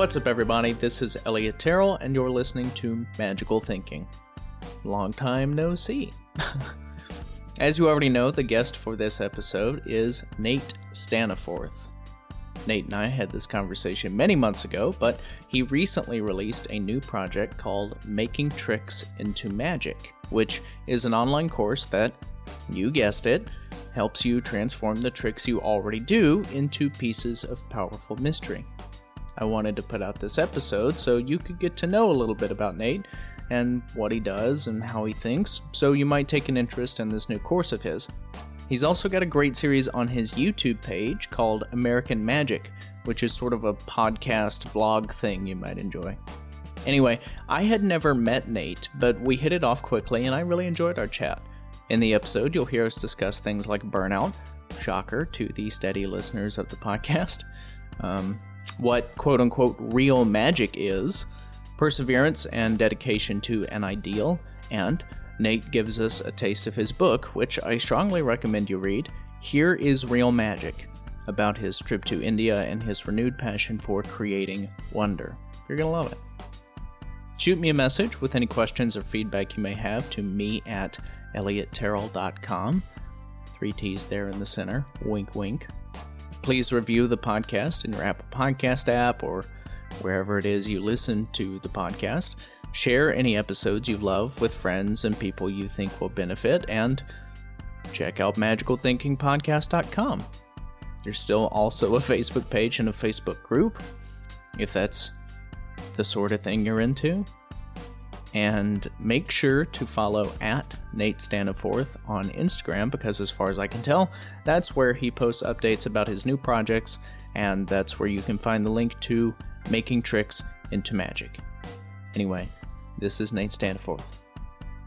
What's up, everybody? This is Elliot Terrell, and you're listening to Magical Thinking. Long time no see. As you already know, the guest for this episode is Nate Staniforth. Nate and I had this conversation many months ago, but he recently released a new project called Making Tricks into Magic, which is an online course that, you guessed it, helps you transform the tricks you already do into pieces of powerful mystery. I wanted to put out this episode so you could get to know a little bit about Nate and what he does and how he thinks, so you might take an interest in this new course of his. He's also got a great series on his YouTube page called American Magic, which is sort of a podcast vlog thing you might enjoy. Anyway, I had never met Nate, but we hit it off quickly and I really enjoyed our chat. In the episode, you'll hear us discuss things like burnout, shocker to the steady listeners of the podcast, um, what quote unquote real magic is, perseverance and dedication to an ideal, and Nate gives us a taste of his book, which I strongly recommend you read. Here is Real Magic, about his trip to India and his renewed passion for creating wonder. You're going to love it. Shoot me a message with any questions or feedback you may have to me at elliottterrell.com. Three T's there in the center. Wink, wink. Please review the podcast in your Apple Podcast app or wherever it is you listen to the podcast. Share any episodes you love with friends and people you think will benefit, and check out magicalthinkingpodcast.com. There's still also a Facebook page and a Facebook group, if that's the sort of thing you're into. And make sure to follow at Nate Staniforth on Instagram because, as far as I can tell, that's where he posts updates about his new projects, and that's where you can find the link to Making Tricks into Magic. Anyway, this is Nate Staniforth.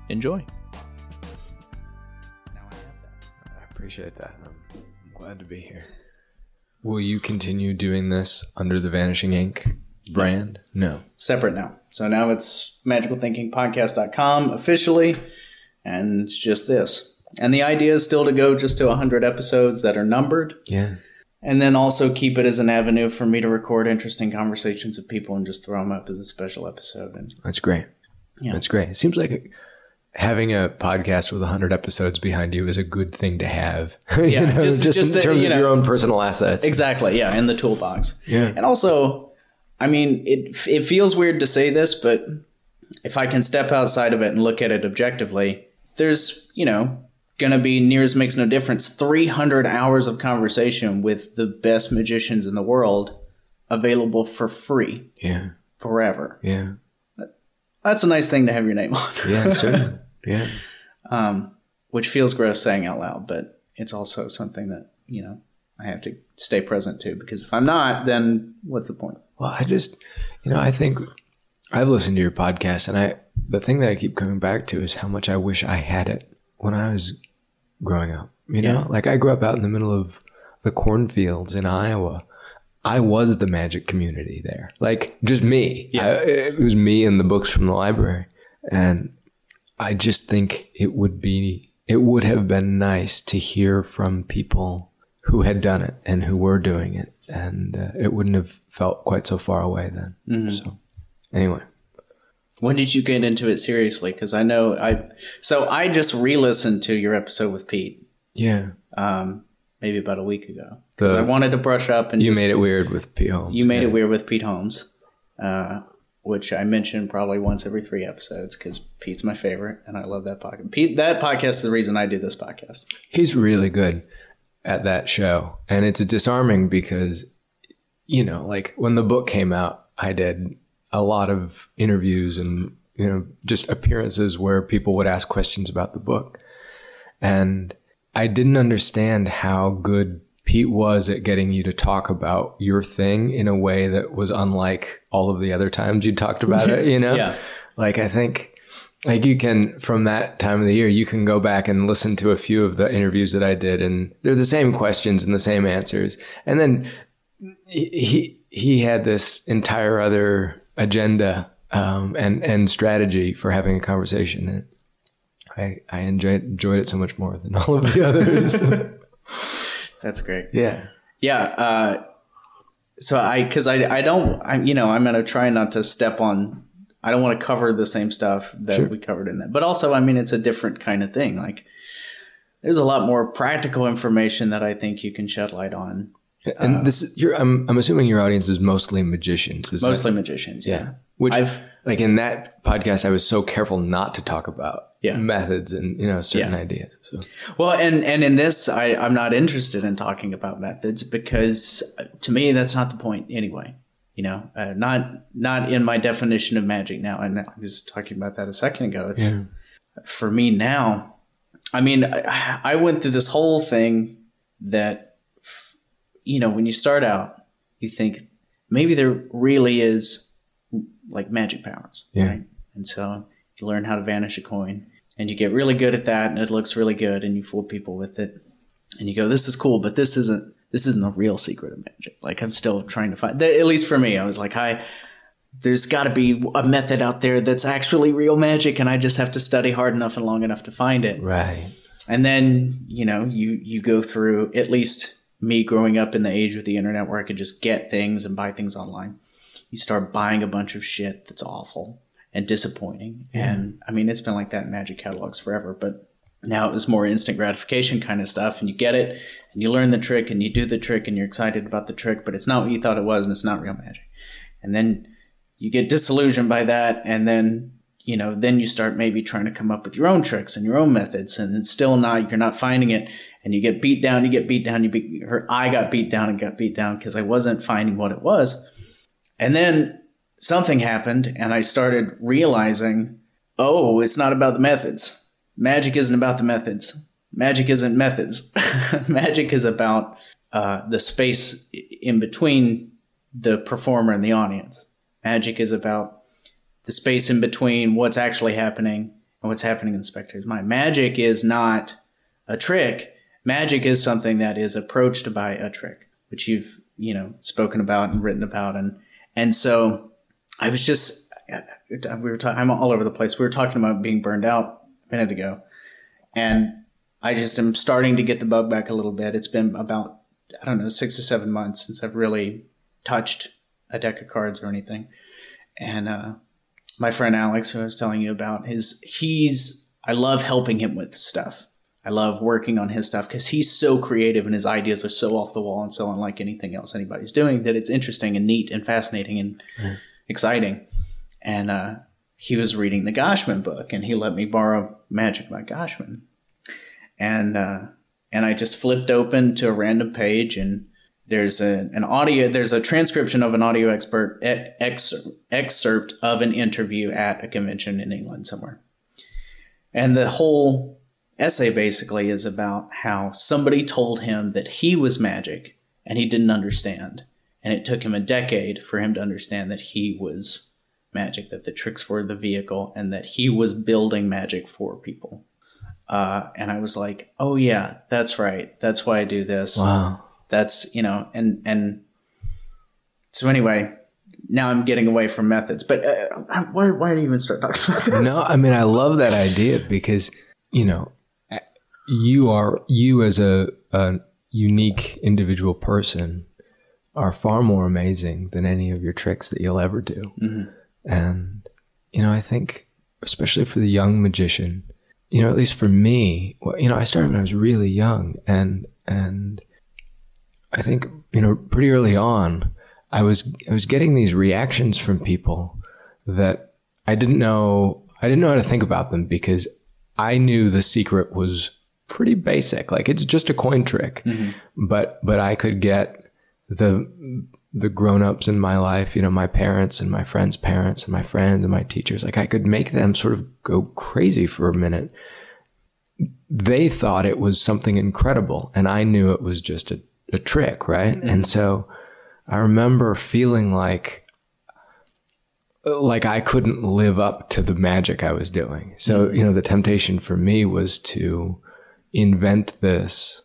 Enjoy. Now I have that. I appreciate that. I'm glad to be here. Will you continue doing this under the Vanishing Inc. brand? No. Separate now. So now it's magicalthinkingpodcast.com officially, and it's just this. And the idea is still to go just to 100 episodes that are numbered. Yeah. And then also keep it as an avenue for me to record interesting conversations with people and just throw them up as a special episode. And That's great. Yeah. That's great. It seems like having a podcast with 100 episodes behind you is a good thing to have. you Yeah, know, just- just, just in terms you of know- your own personal assets. Exactly. Yeah, in the toolbox. Yeah. And also, I mean, it it feels weird to say this, but if I can step outside of it and look at it objectively, there's you know gonna be nears makes no difference 300 hours of conversation with the best magicians in the world available for free Yeah. forever. Yeah. That's a nice thing to have your name on. Yeah. Certainly. yeah. um, which feels gross saying out loud, but it's also something that you know I have to stay present to because if I'm not, then what's the point? Well, I just, you know, I think I've listened to your podcast, and I the thing that I keep coming back to is how much I wish I had it when I was growing up. You know, Yeah. like I grew up out in the middle of the cornfields in Iowa. I was the magic community there, like just me. Yeah. I, it was me and the books from the library, and I just think it would be, it would have been nice to hear from people who had done it and who were doing it, and uh, it wouldn't have felt quite so far away then. So, anyway, When did you get into it seriously? Because I know I. So I just re-listened to your episode with Pete, yeah, um, maybe about a week ago, because I wanted to brush up and you just- made it weird with Pete Holmes. You made yeah. it weird with Pete Holmes, uh, which I mention probably once every three episodes because Pete's my favorite and I love that podcast. Pete, that podcast is the reason I do this podcast. He's really good at that show, and it's disarming because, you know, like when the book came out, I did a lot of interviews and you know just appearances where people would ask questions about the book, and I didn't understand how good Pete was at getting you to talk about your thing in a way that was unlike all of the other times you talked about it. You know, Yeah. like I think like you can from that time of the year you can go back and listen to a few of the interviews that I did and they're the same questions and the same answers and then he he had this entire other agenda um, and and strategy for having a conversation and I I enjoyed enjoyed it so much more than all of the others That's great. yeah Yeah. Uh, so I because I I don't I you know I'm gonna try not to step on. I don't want to cover the same stuff that Sure. we covered in that, but also I mean it's a different kind of thing. Like there's a lot more practical information that I think you can shed light on. And this you're I'm I'm assuming your audience is mostly magicians. Is that- Mostly magicians. Yeah. yeah. Which I've- like in that podcast I was so careful not to talk about Yeah. methods and you know certain Yeah. ideas. So Well, and and in this, I I'm not interested in talking about methods because uh, to me that's not the point anyway. You know, uh, not not in my definition of magic now. And I was talking about that a second ago. It's for me now. I mean, I, I went through this whole thing that you know when you start out, you think maybe there really is like magic powers, Yeah. right? And so you learn how to vanish a coin, and you get really good at that, and it looks really good, and you fool people with it, and you go, "This is cool," but this isn't. This isn't the real secret of magic. Like I'm still trying to find. At least for me, I was like, "Hi." There's got to be a method out there that's actually real magic, and I just have to study hard enough and long enough to find it right. and then you know you you go through at least me growing up in the age with the internet where i could just get things and buy things online you start buying a bunch of shit that's awful and disappointing and i mean it's been like that in magic catalogs forever but now it was more instant gratification kind of stuff and you get it and you learn the trick and you do the trick and you're excited about the trick but it's not what you thought it was and it's not real magic. And then you get disillusioned by that and then you know then you start maybe trying to come up with your own tricks and your own methods and it's still not you're not finding it and you get beat down you get beat down you i got beat down and got beat down because i wasn't finding what it was. And then something happened and i started realizing oh it's not about the methods magic isn't about the methods magic isn't methods magic is about uh, the space in between the performer and the audience magic is about the space in between what's actually happening and what's happening in the spectator's mind. Magic is not a trick. Magic is something that is approached by a trick, which you've you know spoken about and written about, and and so I was just we were talking. I'm all over the place. We were talking about being burned out minute ago, and I just am starting to get the bug back a little bit. It's been about I don't know six or seven months since I've really touched a deck of cards or anything, and uh, my friend Alex, who I was telling you about, his he's I love helping him with stuff. I love working on his stuff because he's so creative and his ideas are so off the wall and so unlike anything else anybody's doing that it's interesting and neat and fascinating and exciting. And uh, he was reading the Goshman book and he let me borrow Magic by Goshman. And uh, and I just flipped open to a random page and there's a, an audio there's a transcription of an audio expert e- excerpt, excerpt of an interview at a convention in England somewhere. And the whole essay basically is about how somebody told him that he was magic and he didn't understand. And it took him a decade for him to understand that he was magic, that the tricks were the vehicle, and that he was building magic for people. Uh, and I was like, oh, yeah, that's right. That's why I do this Wow. that's you know and and so anyway now i'm getting away from methods but uh, why, why did you even start talking about this No, I mean I love that idea because you know you are you as a, a unique individual person are far more amazing than any of your tricks that you'll ever do. And you know, I think especially for the young magician, you know, at least for me, well, you know, I started when I was really young and and I think, you know, pretty early on, I was I was getting these reactions from people that I didn't know I didn't know how to think about them because I knew the secret was pretty basic. Like it's just a coin trick. Mm-hmm. But but I could get the the grown-ups in my life, you know, my parents and my friends' parents and my friends and my teachers, like I could make them sort of go crazy for a minute. They thought it was something incredible and I knew it was just a, a trick, right? Mm-hmm. And so I remember feeling like like I couldn't live up to the magic I was doing. So, mm-hmm. you know, the temptation for me was to invent this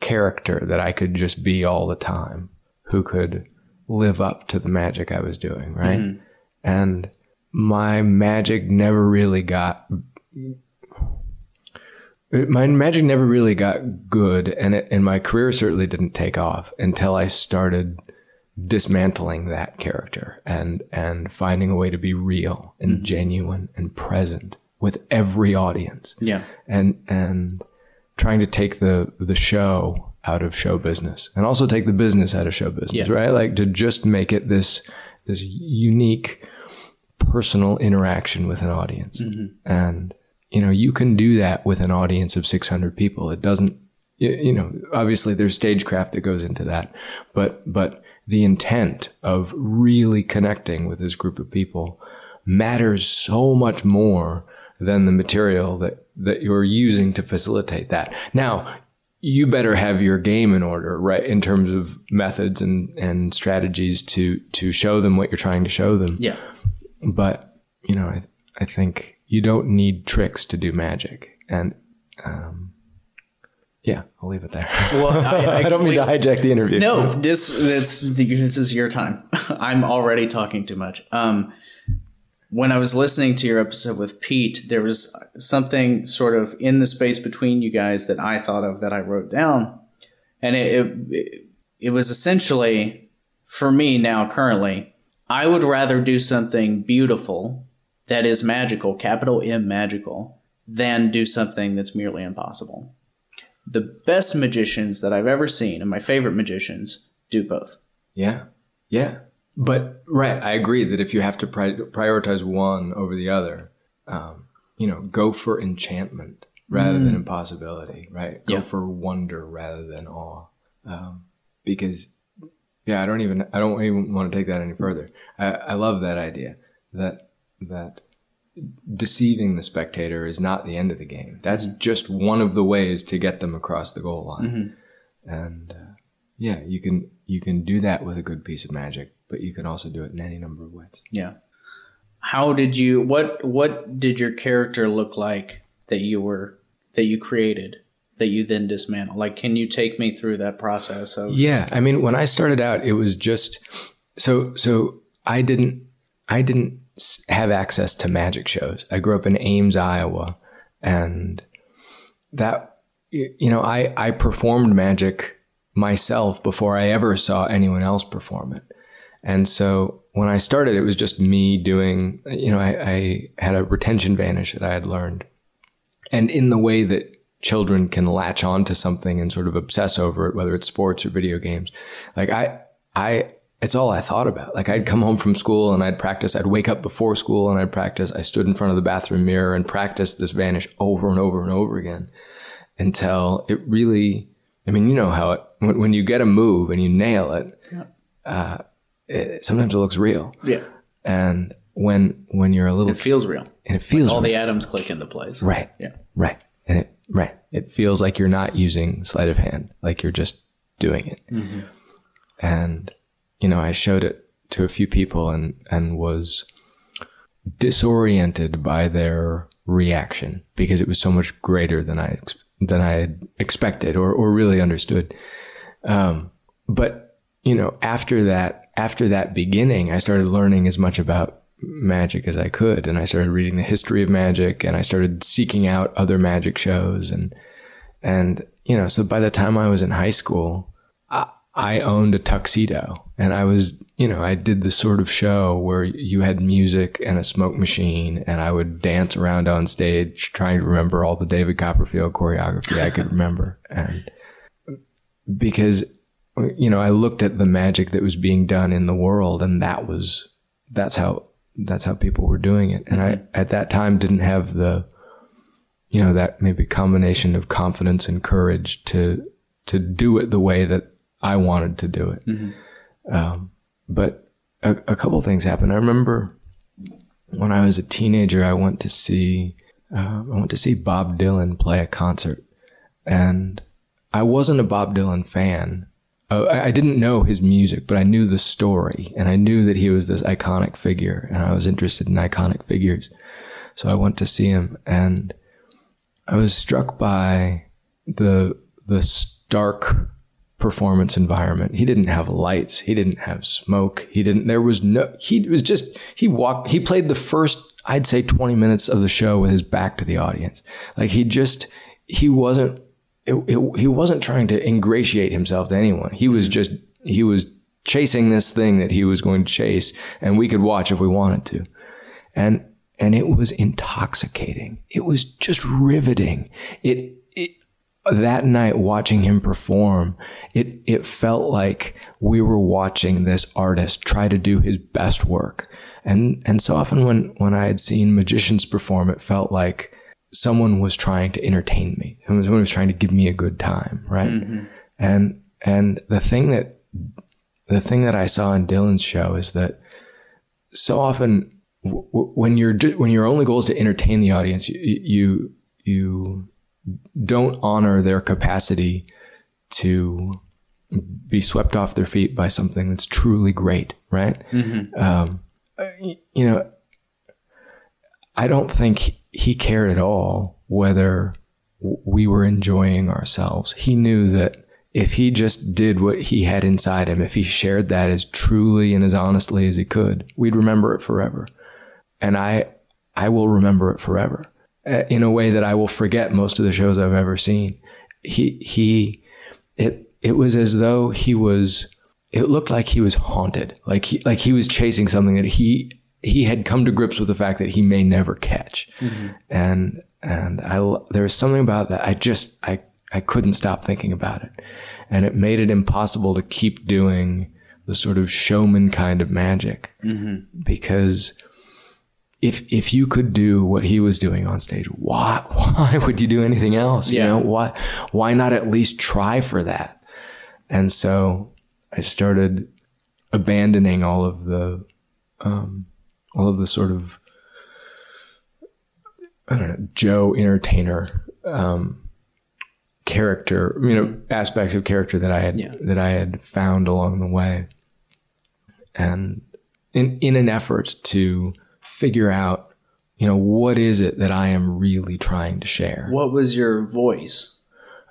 character that I could just be all the time, who could live up to the magic I was doing, right? And my magic never really got my magic never really got good and it, and my career certainly didn't take off until I started dismantling that character and and finding a way to be real and Mm-hmm. genuine and present with every audience Yeah. and and trying to take the the show out of show business and also take the business out of show business Yeah. right? Like to just make it this this unique personal interaction with an audience. Mm-hmm. And you know you can do that with an audience of 600 people. It doesn't you, you know obviously there's stagecraft that goes into that but but the intent of really connecting with this group of people matters so much more than the material that that you're using to facilitate that. Now you better have your game in order right in terms of methods and and strategies to to show them what you're trying to show them Yeah. but you know, I I think you don't need tricks to do magic, and um, yeah, I'll leave it there. Well, I, I don't mean to hijack the interview. No, this this this is your time. I'm already talking too much. Um, when I was listening to your episode with Pete, there was something sort of in the space between you guys that I thought of that I wrote down, and it it, it was essentially for me now currently. I would rather do something beautiful that is magical, capital M magical, than do something that's merely impossible the best magicians that I've ever seen and my favorite magicians do both. Yeah, yeah, but right, I agree that if you have to pri- prioritize one over the other, um, you know, go for enchantment rather than impossibility. Right, go Yeah. for wonder rather than awe, um, because yeah, I don't even I don't even want to take that any further. I, I love that idea that that deceiving the spectator is not the end of the game. That's just one of the ways to get them across the goal line. And uh, yeah, you can you can do that with a good piece of magic, but you can also do it in any number of ways. Yeah. How did you what what did your character look like that you were that you created that you then dismantled? Like can you take me through that process of Yeah, I mean, when I started out, it was just so so. I didn't I didn't have access to magic shows. I grew up in Ames, Iowa, and that you know I I performed magic myself before I ever saw anyone else perform it, and so when I started, it was just me doing. You know, I, I had a retention vanish that I had learned, and in the way that children can latch on to something and sort of obsess over it, whether it's sports or video games. Like I, I, it's all I thought about. Like I'd come home from school and I'd practice. I'd wake up before school and I'd practice. I stood in front of the bathroom mirror and practiced this vanish over and over and over again until it really, I mean, you know how it, when, when you get a move and you nail it, uh, it, sometimes it looks real. Yeah. And when, when you're a little, It feels real. and it feels All real. the atoms click into place. Right. Yeah. Right. And it right. It feels like you're not using sleight of hand, like you're just doing it. And you know, I showed it to a few people and and was disoriented by their reaction because it was so much greater than I than I had expected or or really understood. Um, but you know, after that after that beginning, I started learning as much about magic as I could, and I started reading the history of magic, and I started seeking out other magic shows, and and you know, so by the time I was in high school, I, I owned a tuxedo, and I was you know I did the sort of show where you had music and a smoke machine, and I would dance around on stage trying to remember all the David Copperfield choreography I could remember, and because you know I looked at the magic that was being done in the world, and that was that's how that's how people were doing it, and I at that time didn't have the you know that maybe combination of confidence and courage to to do it the way that I wanted to do it. Um, but a, a couple things happened. I remember when I was a teenager, I went to see uh, I went to see Bob Dylan play a concert, and I wasn't a Bob Dylan fan. Uh, I I didn't know his music, but I knew the story, and I knew that he was this iconic figure, and I was interested in iconic figures. So I went to see him, and I was struck by the the stark performance environment. He didn't have lights. He didn't have smoke. He didn't. There was no. He was just. He walked. He played the first. I'd say twenty minutes of the show with his back to the audience. Like he just. He wasn't. It, it, he wasn't trying to ingratiate himself to anyone. He was mm-hmm. just. He was chasing this thing that he was going to chase and we could watch if we wanted to. And, and it was intoxicating. It was just riveting. It, it, that night watching him perform, it, it felt like we were watching this artist try to do his best work. And, and so often when, when I had seen magicians perform, it felt like someone was trying to entertain me. Someone was trying to give me a good time. Right. Mm-hmm. And, and the thing that the thing that I saw in Dylan's show is that so often w- when you're when your only goal is to entertain the audience, you, you you don't honor their capacity to be swept off their feet by something that's truly great, right? Mm-hmm. Um, you know, I don't think he cared at all whether we were enjoying ourselves. He knew that if he just did what he had inside him, if he shared that as truly and as honestly as he could, we'd remember it forever. And I, I will remember it forever uh, in a way that I will forget most of the shows I've ever seen. He, he, it, it was as though he was, it looked like he was haunted, like he, like he was chasing something that he, he had come to grips with the fact that he may never catch. Mm-hmm. And, and I, there was something about that. I just, I I couldn't stop thinking about it. And it made it impossible to keep doing the sort of showman kind of magic mm-hmm. because if if you could do what he was doing on stage, why why would you do anything else? Yeah. You know, why why not at least try for that? And so I started abandoning all of the um, all of the sort of I don't know Joe entertainer um, character, you know, aspects of character that I had yeah. that I had found along the way, and in in an effort to figure out, you know, what is it that I am really trying to share. What was your voice?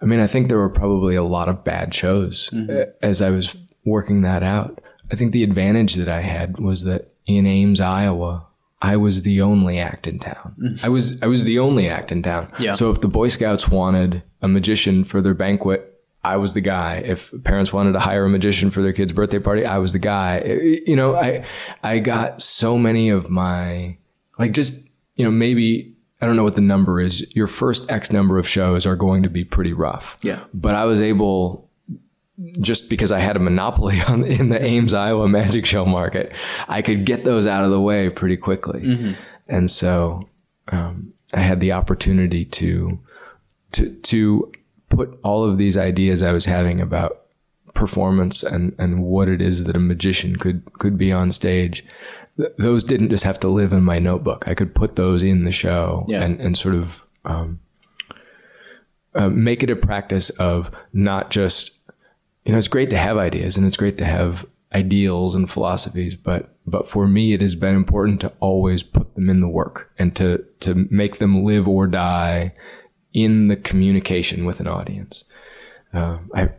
I mean, I think there were probably a lot of bad shows mm-hmm. as I was working that out. I think the advantage that I had was that in Ames, Iowa, I was the only act in town. Mm-hmm. I was I was the only act in town. Yeah. So if the Boy Scouts wanted a magician for their banquet, I was the guy. If parents wanted to hire a magician for their kid's birthday party, I was the guy. You know, I I got so many of my like just you know maybe I don't know what the number is. Your first X number of shows are going to be pretty rough. Yeah. But I was able just because I had a monopoly on in the Ames, Iowa magic show market, I could get those out of the way pretty quickly. Mm-hmm. And so um, I had the opportunity to to to put all of these ideas I was having about performance and and what it is that a magician could could be on stage. Th- those didn't just have to live in my notebook. I could put those in the show yeah. and and sort of um, uh, make it a practice of not just you know, it's great to have ideas and it's great to have ideals and philosophies, but but for me, it has been important to always put them in the work and to to make them live or die in the communication with an audience. Uh, I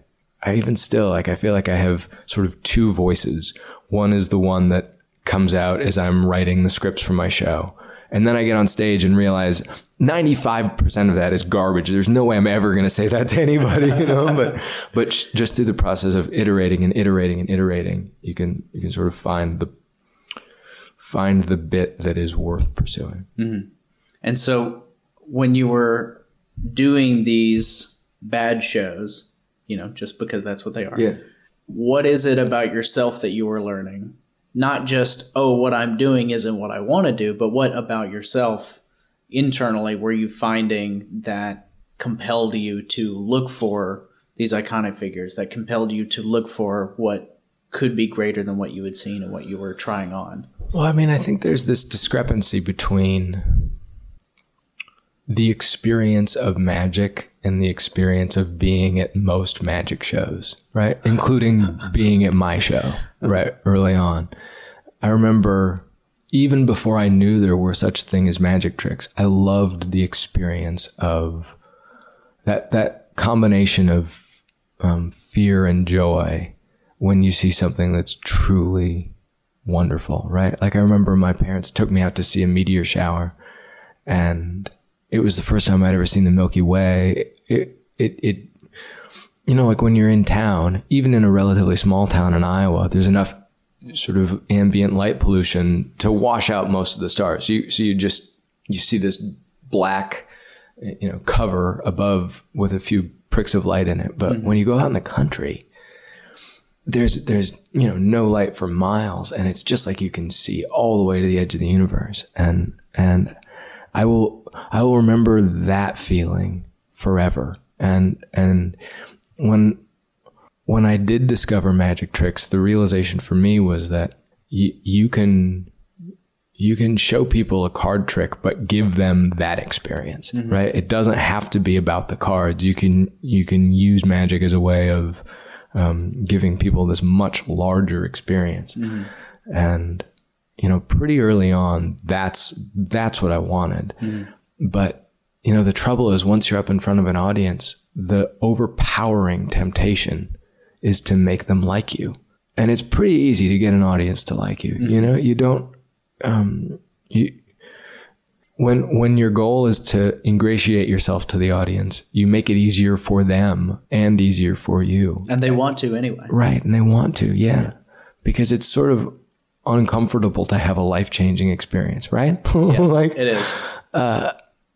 I even still like I feel like I have sort of two voices. One is the one that comes out as I'm writing the scripts for my show, and then I get on stage and realize 95% of that is garbage. There's no way I'm ever going to say that to anybody, you know, but, but just through the process of iterating and iterating and iterating, you can, you can sort of find the, find the bit that is worth pursuing. Mm-hmm. And so when you were doing these bad shows, you know, just because that's what they are. Yeah. What is it about yourself that you were learning not just oh what i'm doing isn't what i want to do but what about yourself internally were you finding that compelled you to look for these iconic figures that compelled you to look for what could be greater than what you had seen and what you were trying on? Well i mean i think there's this discrepancy between the experience of magic and the experience of being at most magic shows, right? Including being at my show, right? Early on. I remember even before I knew there were such thing as magic tricks, I loved the experience of that, that combination of um, fear and joy when you see something that's truly wonderful, right? Like I remember my parents took me out to see a meteor shower and it was the first time I'd ever seen the Milky Way. It, it, it, you know, like when you're in town, even in a relatively small town in Iowa, there's enough sort of ambient light pollution to wash out most of the stars. You, so you just, you see this black, you know, cover above with a few pricks of light in it. But mm-hmm. when you go out in the country, there's, there's, you know, no light for miles and it's just like you can see all the way to the edge of the universe. And, and I will, I will remember that feeling forever. And, and when, when I did discover magic tricks, the realization for me was that y- you can you can show people a card trick, but give them that experience, mm-hmm. right? It doesn't have to be about the cards. You can you can use magic as a way of um, giving people this much larger experience, mm-hmm. and you know, pretty early on, that's that's what I wanted. Mm-hmm. But you know, the trouble is once you're up in front of an audience, the overpowering temptation is to make them like you. And it's pretty easy to get an audience to like you. Mm-hmm. You know, you don't, um, you, when, when your goal is to ingratiate yourself to the audience, you make it easier for them and easier for you. And they want to anyway. Right. And they want to. Yeah. yeah. Because it's sort of uncomfortable to have a life changing experience, right? Yes, like, it is. Uh,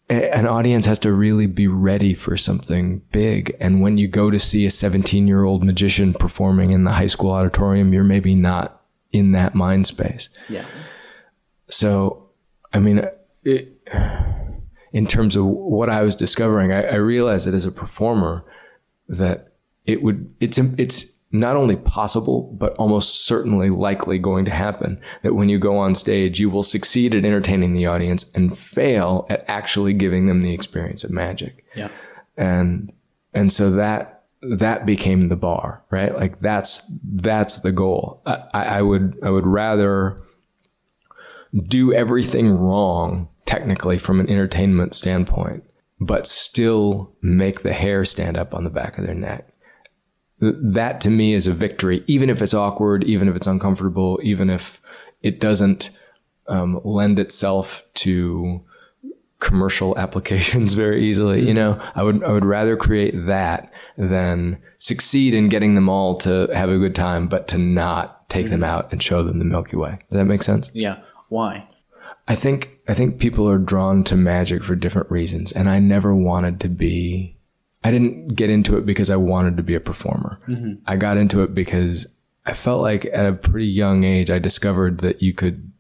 an audience has to really be ready for something big. And when you go to see a 17 year old magician performing in the high school auditorium, you're maybe not in that mind space. Yeah. So, I mean, it, in terms of what I was discovering, I, I realized that as a performer, that it would, it's, it's, not only possible, but almost certainly likely going to happen that when you go on stage, you will succeed at entertaining the audience and fail at actually giving them the experience of magic. Yeah. And, and so that, that became the bar, right? Like that's, that's the goal. I, I would, I would rather do everything wrong technically from an entertainment standpoint, but still make the hair stand up on the back of their neck that to me is a victory, even if it's awkward, even if it's uncomfortable, even if it doesn't um, lend itself to commercial applications very easily. You know, I would I would rather create that than succeed in getting them all to have a good time, but to not take them out and show them the Milky Way. Does that make sense? Yeah. Why? I think I think people are drawn to magic for different reasons, and I never wanted to be I didn't get into it because I wanted to be a performer. Mm-hmm. I got into it because I felt like at a pretty young age, I discovered that you could,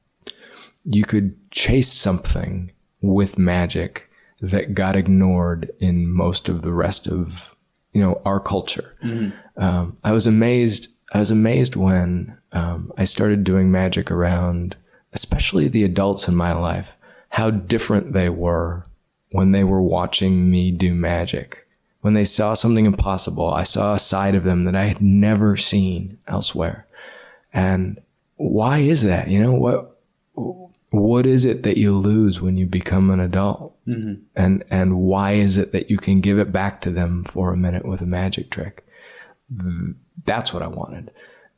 you could chase something with magic that got ignored in most of the rest of, you know, our culture. Mm-hmm. Um, I was amazed. I was amazed when um, I started doing magic around, especially the adults in my life, how different they were when they were watching me do magic when they saw something impossible, I saw a side of them that I had never seen elsewhere. And why is that? You know, what, what is it that you lose when you become an adult? Mm-hmm. And, and why is it that you can give it back to them for a minute with a magic trick? That's what I wanted.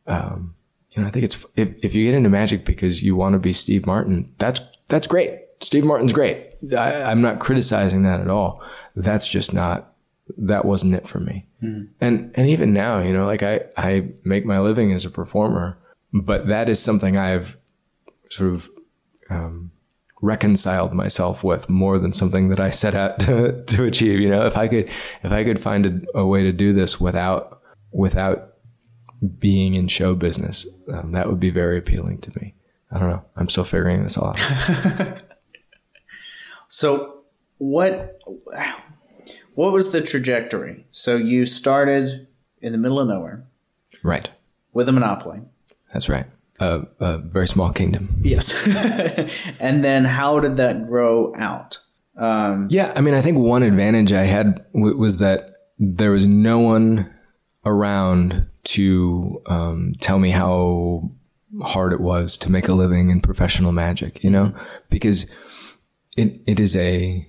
Um, you know, I think it's, if, if you get into magic because you want to be Steve Martin, that's, that's great. Steve Martin's great. I, I'm not criticizing that at all. That's just not that wasn't it for me. Mm. And and even now, you know, like I I make my living as a performer, but that is something I've sort of um, reconciled myself with more than something that I set out to to achieve. You know, if I could if I could find a, a way to do this without without being in show business, um, that would be very appealing to me. I don't know. I'm still figuring this all out. so, what what was the trajectory? So you started in the middle of nowhere. Right. With a monopoly. That's right. A, a very small kingdom. Yes. and then how did that grow out? Um, yeah, I mean, I think one advantage I had w- was that there was no one around to um, tell me how hard it was to make a living in professional magic, you know, because it, it is a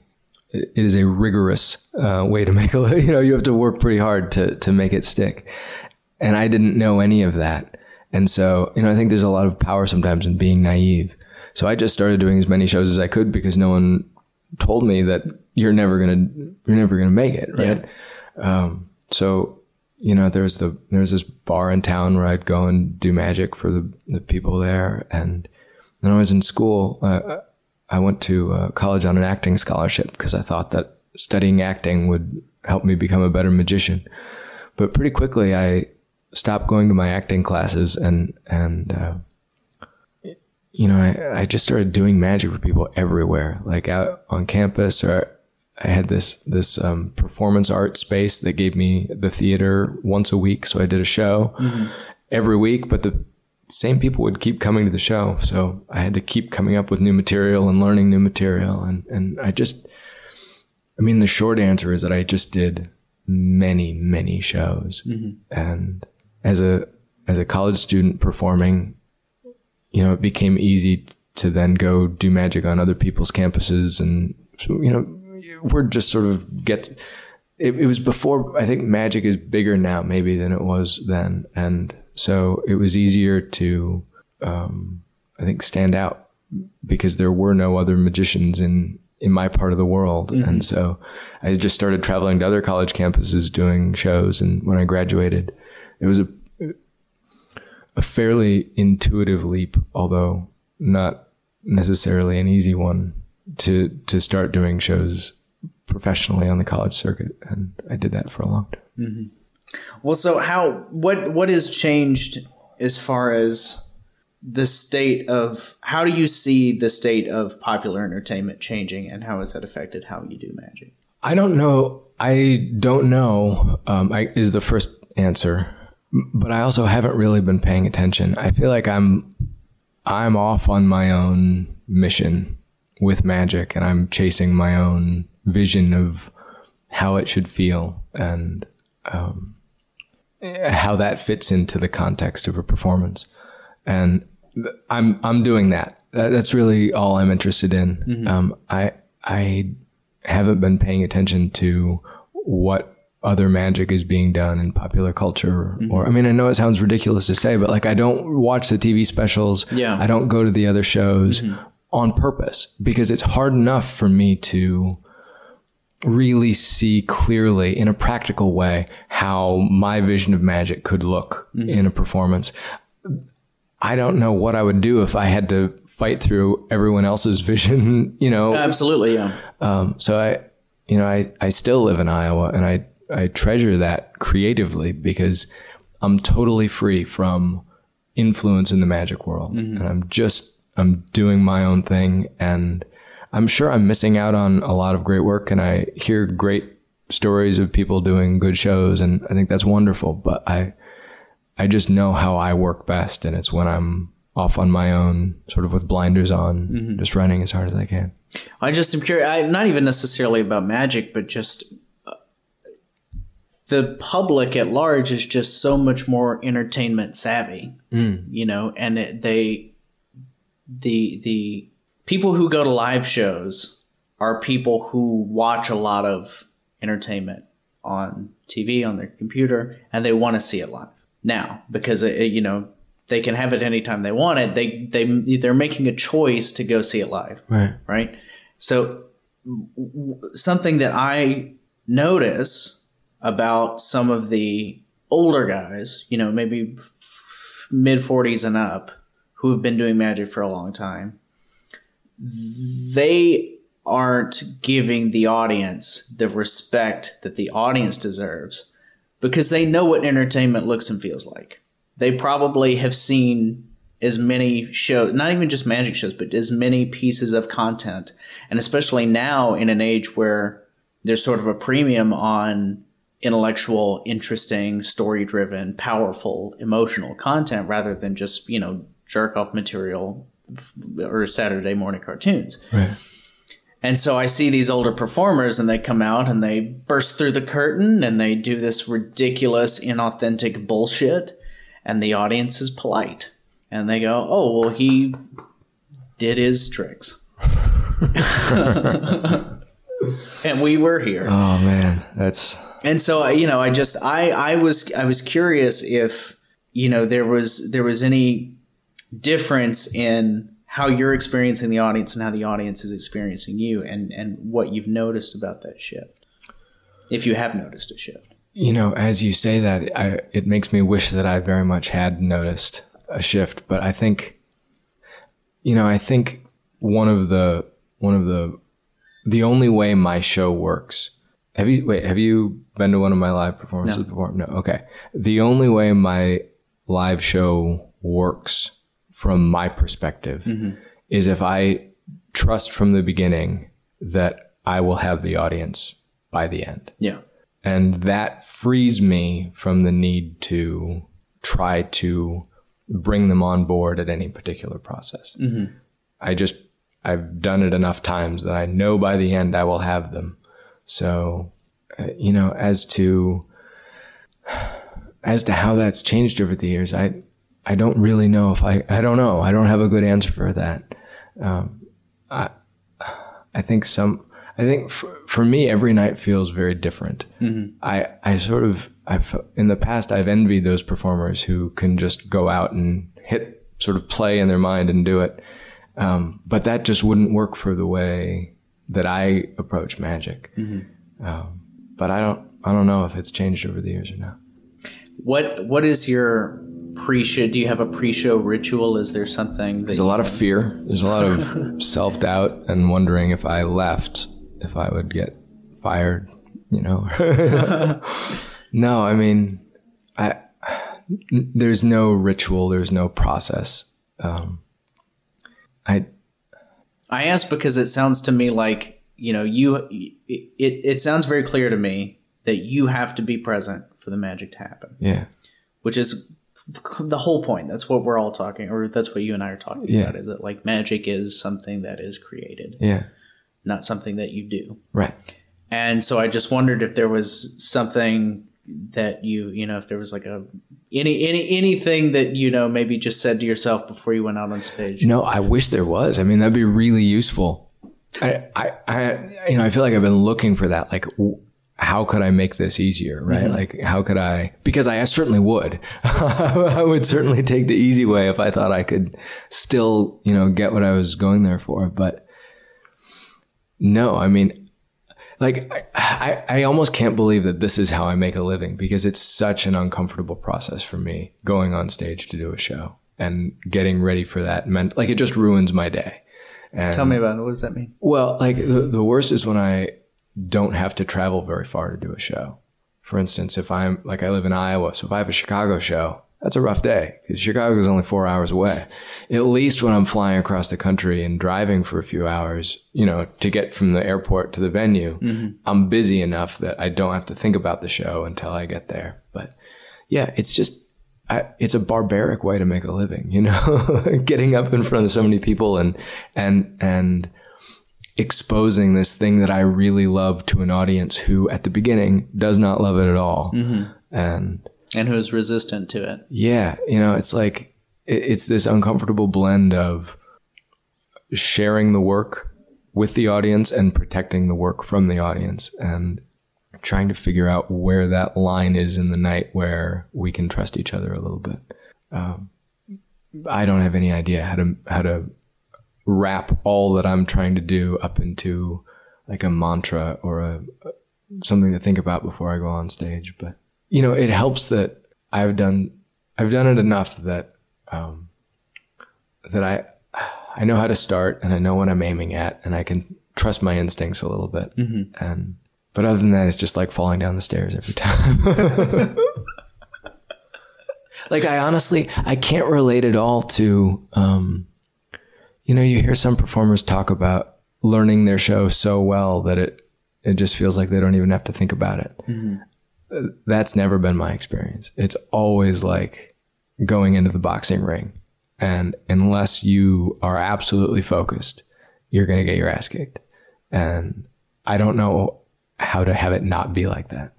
it is a rigorous uh, way to make a living. you know you have to work pretty hard to to make it stick and i didn't know any of that and so you know i think there's a lot of power sometimes in being naive so i just started doing as many shows as i could because no one told me that you're never gonna you're never gonna make it right yeah. um, so you know, there was the there was this bar in town where I'd go and do magic for the the people there, and when I was in school, uh, I went to uh, college on an acting scholarship because I thought that studying acting would help me become a better magician. But pretty quickly, I stopped going to my acting classes and and uh, you know I, I just started doing magic for people everywhere, like out on campus or I had this this um, performance art space that gave me the theater once a week, so I did a show mm-hmm. every week. But the same people would keep coming to the show, so I had to keep coming up with new material and learning new material. And and I just, I mean, the short answer is that I just did many many shows, mm-hmm. and as a as a college student performing, you know, it became easy to then go do magic on other people's campuses and you know we're just sort of get. It, it was before. I think magic is bigger now, maybe than it was then, and so it was easier to, um, I think, stand out because there were no other magicians in in my part of the world, mm-hmm. and so I just started traveling to other college campuses doing shows. And when I graduated, it was a a fairly intuitive leap, although not necessarily an easy one to to start doing shows professionally on the college circuit, and I did that for a long time. Mm-hmm. Well, so how what what has changed as far as the state of how do you see the state of popular entertainment changing, and how has that affected how you do magic? I don't know. I don't know. Um, I, is the first answer, but I also haven't really been paying attention. I feel like I'm I'm off on my own mission with magic, and I'm chasing my own vision of how it should feel and um, how that fits into the context of a performance. And I'm I'm doing that. That's really all I'm interested in. Mm-hmm. Um, I I haven't been paying attention to what other magic is being done in popular culture mm-hmm. or I mean I know it sounds ridiculous to say but like I don't watch the TV specials yeah I don't go to the other shows mm-hmm. on purpose because it's hard enough for me to really see clearly in a practical way how my vision of magic could look mm-hmm. in a performance. I don't know what I would do if I had to fight through everyone else's vision, you know. Absolutely, yeah. Um, so I, you know, I, I still live in Iowa and I, I treasure that creatively because I'm totally free from influence in the magic world. Mm-hmm. And I'm just, I'm doing my own thing and I'm sure I'm missing out on a lot of great work and I hear great stories of people doing good shows and I think that's wonderful, but I I just know how I work best and it's when I'm off on my own, sort of with blinders on, mm-hmm. just running as hard as I can. I just am curious, I, not even necessarily about magic, but just uh, the public at large is just so much more entertainment savvy, mm. you know, and it, they, the, the people who go to live shows are people who watch a lot of entertainment on TV on their computer and they want to see it live. Now because it, you know they can have it anytime they want it they they they're making a choice to go see it live. Right. Right? So something that I notice about some of the older guys you know maybe f- mid 40s and up who have been doing magic for a long time they aren't giving the audience the respect that the audience deserves because they know what entertainment looks and feels like. They probably have seen as many shows, not even just magic shows, but as many pieces of content. And especially now in an age where there's sort of a premium on intellectual, interesting, story driven, powerful, emotional content rather than just, you know, jerk off material or Saturday morning cartoons. Right. And so I see these older performers and they come out and they burst through the curtain and they do this ridiculous, inauthentic bullshit. And the audience is polite. And they go, oh, well, he did his tricks. and we were here. Oh, man. That's. And so, you know, I just, I, I was, I was curious if, you know, there was, there was any difference in how you're experiencing the audience and how the audience is experiencing you and, and what you've noticed about that shift. If you have noticed a shift. you know, as you say that, I, it makes me wish that I very much had noticed a shift. But I think, you know, I think one of the one of the the only way my show works. Have you wait? Have you been to one of my live performances No. before? No. Okay. The only way my live show works from my perspective is if I trust from the beginning that I will have the audience by the end. Yeah. And that frees me from the need to try to bring them on board at any particular process. I just, I've done it enough times that I know by the end I will have them. So, uh, you know, as to, as to how that's changed over the years, I, I don't really know if I, I don't know. I don't have a good answer for that. Um, I, I think some, I think for, for me, every night feels very different. I, I sort of, I've, in the past, I've envied those performers who can just go out and hit sort of play in their mind and do it. Um, but that just wouldn't work for the way that I approach magic. Um, but I don't, I don't know if it's changed over the years or not. What What is your pre-show? Do you have a pre-show ritual? Is there something There's a lot of fear. There's a lot of self doubt and wondering if I left, if I would get fired. You know. no, I mean, I. There's no ritual. There's no process. Um, I I ask because it sounds to me like you know you it it sounds very clear to me that you have to be present for the magic to happen, yeah which is the whole point. That's what we're all talking, or that's what you and I are talking Yeah. about. Is that like magic is something that is created, yeah not something that you do. right. And so I just wondered if there was something that you you know if there was like a any any anything that you know maybe just said to yourself before you went out on stage. No, I wish there was. I mean, that'd be really useful. I, I, I, you know, I feel like I've been looking for that. Like, how could I make this easier? Right? Mm-hmm. Like, how could I? Because I certainly would. I would certainly take the easy way if I thought I could still, you know, get what I was going there for. But no, I mean, like, I, I, I almost can't believe that this is how I make a living because it's such an uncomfortable process for me going on stage to do a show and getting ready for that meant like it just ruins my day. And Tell me about it. What does that mean? well, like the, the worst is when I don't have to travel very far to do a show. For instance, if I'm like I live in Iowa, so if I have a Chicago show, that's a rough day because Chicago is only four hours away. At least when I'm flying across the country and driving for a few hours, you know, to get from the airport to the venue, mm-hmm. I'm busy enough that I don't have to think about the show until I get there. But yeah, it's just I, it's a barbaric way to make a living, you know, getting up in front of so many people and and and exposing this thing that I really love to an audience who, at the beginning, does not love it at all. And And who's resistant to it? yeah, you know, it's like it, it's this uncomfortable blend of sharing the work with the audience and protecting the work from the audience and trying to figure out where that line is in the night where we can trust each other a little bit. Um, I don't have any idea how to how to wrap all that I'm trying to do up into like a mantra or a something to think about before I go on stage. But you know, it helps that I've done I've done it enough that um, that I I know how to start and I know what I'm aiming at and I can trust my instincts a little bit. And but other than that, it's just like falling down the stairs every time. like I honestly I can't relate at all to um, you know you hear some performers talk about learning their show so well that it it just feels like they don't even have to think about it. Uh, that's never been my experience. It's always like going into the boxing ring. And unless you are absolutely focused you're going to get your ass kicked. And i don't know how to have it not be like that.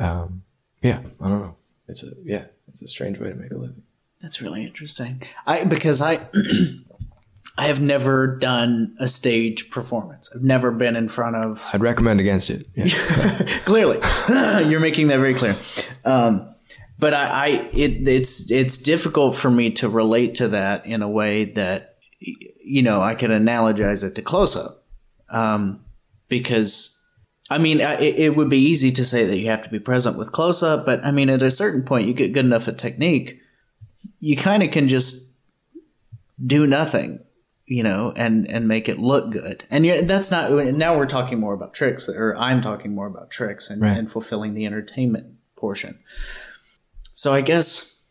Um, yeah i don't know. It's a yeah it's a strange way to make a living. That's really interesting. I because I I have never done a stage performance. I've never been in front of i'd recommend against it. Yeah. clearly. You're making that very clear. Um, but I, I it, it's it's difficult for me to relate to that in a way that you know I can analogize it to close up. Um, because I mean, it, it would be easy to say that you have to be present with close up, but I mean, at a certain point, you get good enough at technique, you kind of can just do nothing, you know, and and make it look good. And you're, that's not. Now we're talking more about tricks, or I'm talking more about tricks and, Right. and fulfilling the entertainment portion. So I guess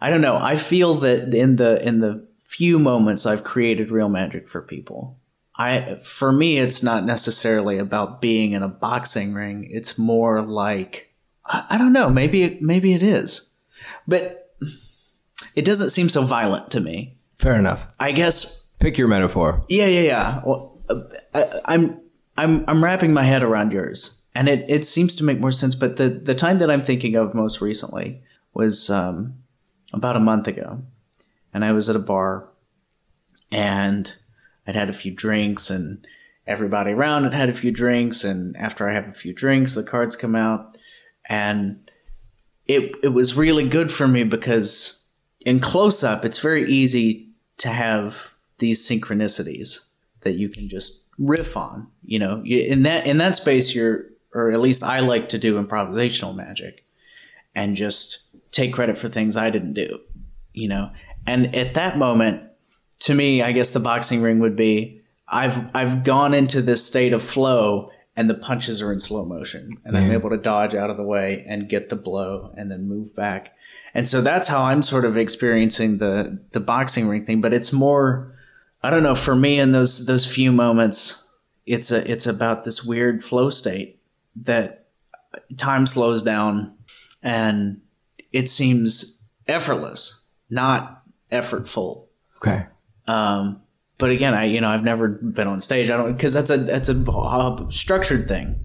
I don't know. I feel that in the in the few moments I've created real magic for people, I for me it's not necessarily about being in a boxing ring. It's more like I, I don't know. Maybe it, maybe it is, but it doesn't seem so violent to me. Fair enough. I guess Pick your metaphor. yeah, yeah, yeah. Well, uh, I, I'm I'm I'm wrapping my head around yours, and it, it seems to make more sense. But the the time that I'm thinking of most recently was um, about a month ago, and I was at a bar, and I'd had a few drinks, and everybody around had had a few drinks, and after I have a few drinks, the cards come out, and it it was really good for me because in close up, it's very easy to have these synchronicities that you can just riff on. You know, in that in that space, you're, or at least I like to do improvisational magic, and just take credit for things I didn't do. You know, and at that moment, to me, I guess the boxing ring would be I've I've gone into this state of flow. And the punches are in slow motion, and I'm able to dodge out of the way and get the blow, and then move back. And so that's how I'm sort of experiencing the the boxing ring thing. But it's more, I don't know. For me, in those those few moments, it's a it's about this weird flow state that time slows down, and it seems effortless, not effortful. Okay. Um, but again, I you know I've never been on stage. I don't because that's a that's a uh, structured thing.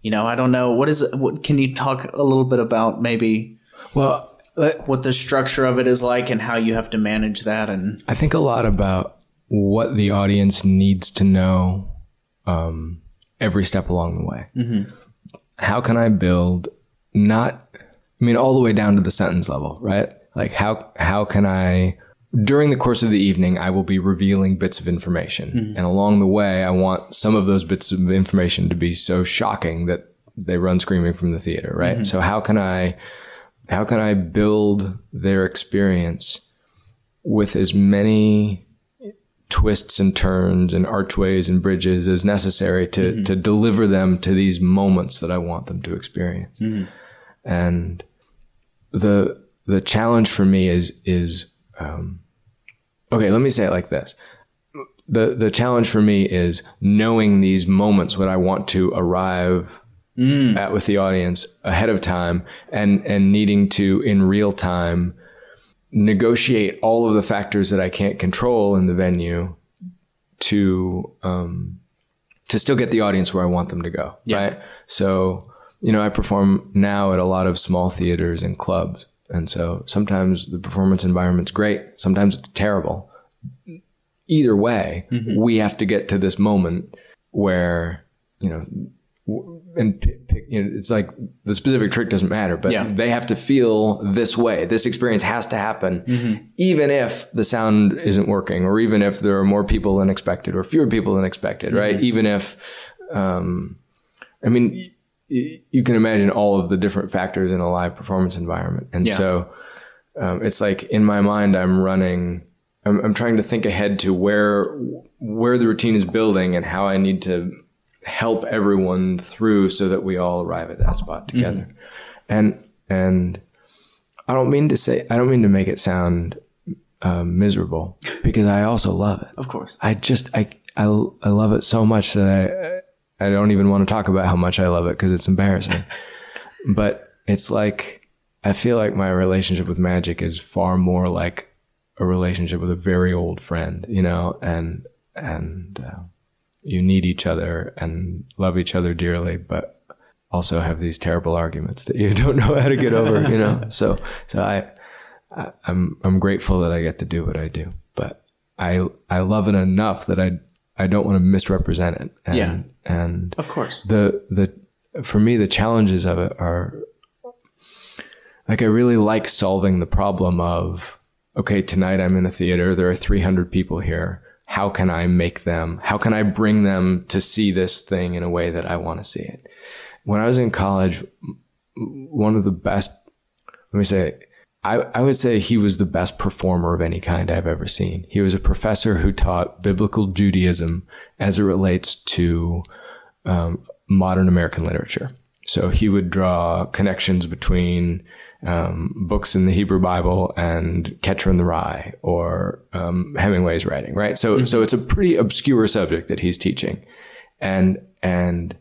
You know, I don't know what is. What can you talk a little bit about maybe Well, what the structure of it is like and how you have to manage that and I think a lot about what the audience needs to know um, every step along the way. Mm-hmm. How can I build not, I mean, all the way down to the sentence level, right? Like how how can I during the course of the evening I will be revealing bits of information, mm-hmm. and along the way I want some of those bits of information to be so shocking that they run screaming from the theater, right? Mm-hmm. So how can I how can I build their experience with as many twists and turns and archways and bridges as necessary to, mm-hmm. to deliver them to these moments that I want them to experience. Mm-hmm. And the the challenge for me is is um, okay. Let me say it like this: the the challenge for me is knowing these moments when I want to arrive mm. at with the audience ahead of time and and needing to in real time negotiate all of the factors that I can't control in the venue to um, to still get the audience where I want them to go. Right. So you know, I perform now at a lot of small theaters and clubs, and so sometimes the performance environment's great, sometimes it's terrible. Either way, we have to get to this moment where you know and pick, pick, you know, it's like the specific trick doesn't matter, but Yeah. they have to feel this way. This experience has to happen, even if the sound isn't working, or even if there are more people than expected, or fewer people than expected, right? Even if, um, I mean, y- you can imagine all of the different factors in a live performance environment, and Yeah. so um, it's like in my mind, I'm running. I'm, I'm trying to think ahead to where where the routine is building and how I need to help everyone through so that we all arrive at that spot together. And and I don't mean to say I don't mean to make it sound um, miserable because I also love it. of course I just I I, I love it so much that I I don't even want to talk about how much I love it because it's embarrassing. but it's like I feel like my relationship with magic is far more like a relationship with a very old friend, you know, and and uh, you need each other and love each other dearly, but also have these terrible arguments that you don't know how to get over, you know. So so I, I I'm I'm grateful that I get to do what I do, but I I love it enough that I I don't want to misrepresent it. And, Yeah. and of course the the for me the challenges of it are like I really like solving the problem of okay tonight I'm in a theater there are 300 people here how can I make them, how can I bring them to see this thing in a way that I want to see it? When I was in college, one of the best, let me say, I, I would say he was the best performer of any kind I've ever seen. He was a professor who taught biblical Judaism as it relates to um, modern American literature. So he would draw connections between um, books in the Hebrew Bible and Catcher in the Rye or um, Hemingway's writing, right? So, mm-hmm. so it's a pretty obscure subject that he's teaching, and and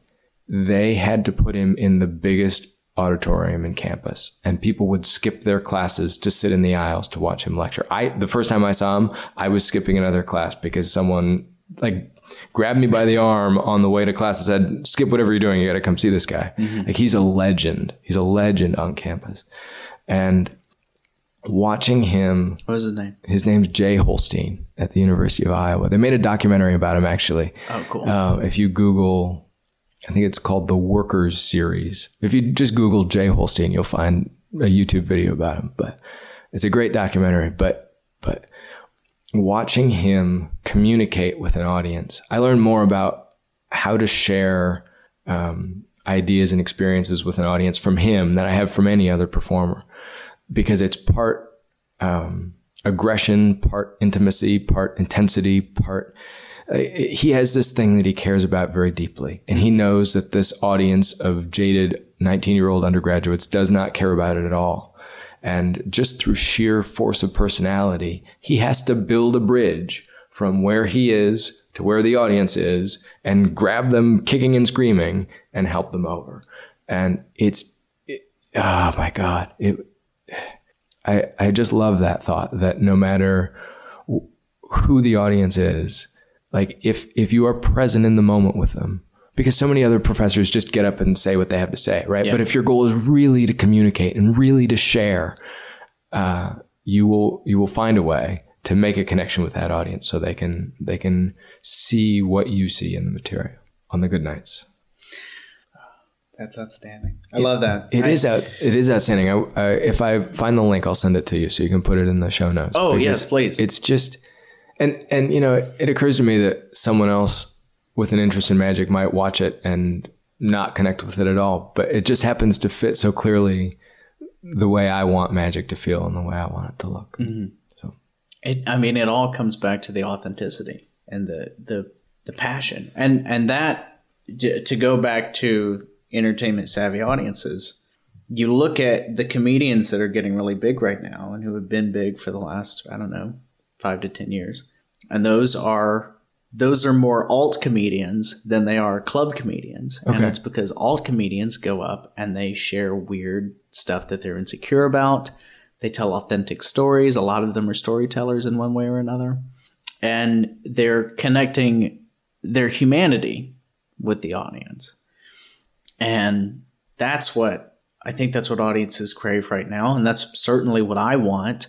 they had to put him in the biggest auditorium in campus and people would skip their classes to sit in the aisles to watch him lecture. I, the first time I saw him, I was skipping another class because someone like grabbed me by the arm on the way to class and said, skip whatever you're doing. You got to come see this guy. Mm-hmm. Like he's a legend. He's a legend on campus. And watching him. What was his name? His name's Jay Holstein at the University of Iowa. They made a documentary about him actually. Oh, cool. Uh, if you Google I think it's called the Workers series. If you just Google Jay Holstein, you'll find a YouTube video about him. But it's a great documentary. But but watching him communicate with an audience, I learned more about how to share um, ideas and experiences with an audience from him than I have from any other performer, because it's part um, aggression, part intimacy, part intensity, part he has this thing that he cares about very deeply. And he knows that this audience of jaded 19 year old undergraduates does not care about it at all. And just through sheer force of personality, he has to build a bridge from where he is to where the audience is and grab them kicking and screaming and help them over. And it's, it, oh my God. It, I, I just love that thought that no matter who the audience is, like if, if you are present in the moment with them, because so many other professors just get up and say what they have to say, right? Yeah. But if your goal is really to communicate and really to share, uh, you will, you will find a way to make a connection with that audience so they can, they can see what you see in the material on the good nights. That's outstanding. I it, love that. It I, is out. It is outstanding. I, I, if I find the link, I'll send it to you so you can put it in the show notes. Oh yes, please. It's just and and you know, it occurs to me that someone else with an interest in magic might watch it and not connect with it at all, but it just happens to fit so clearly the way I want magic to feel and the way I want it to look. Mm-hmm. So, it, I mean, it all comes back to the authenticity and the the the passion, and and that to go back to entertainment savvy audiences. You look at the comedians that are getting really big right now and who have been big for the last, I don't know, five to ten years, and those are those are more alt comedians than they are club comedians, okay. and it's because alt comedians go up and they share weird stuff that they're insecure about. They tell authentic stories. A lot of them are storytellers in one way or another, and they're connecting their humanity with the audience, and that's what I think that's what audiences crave right now, and that's certainly what I want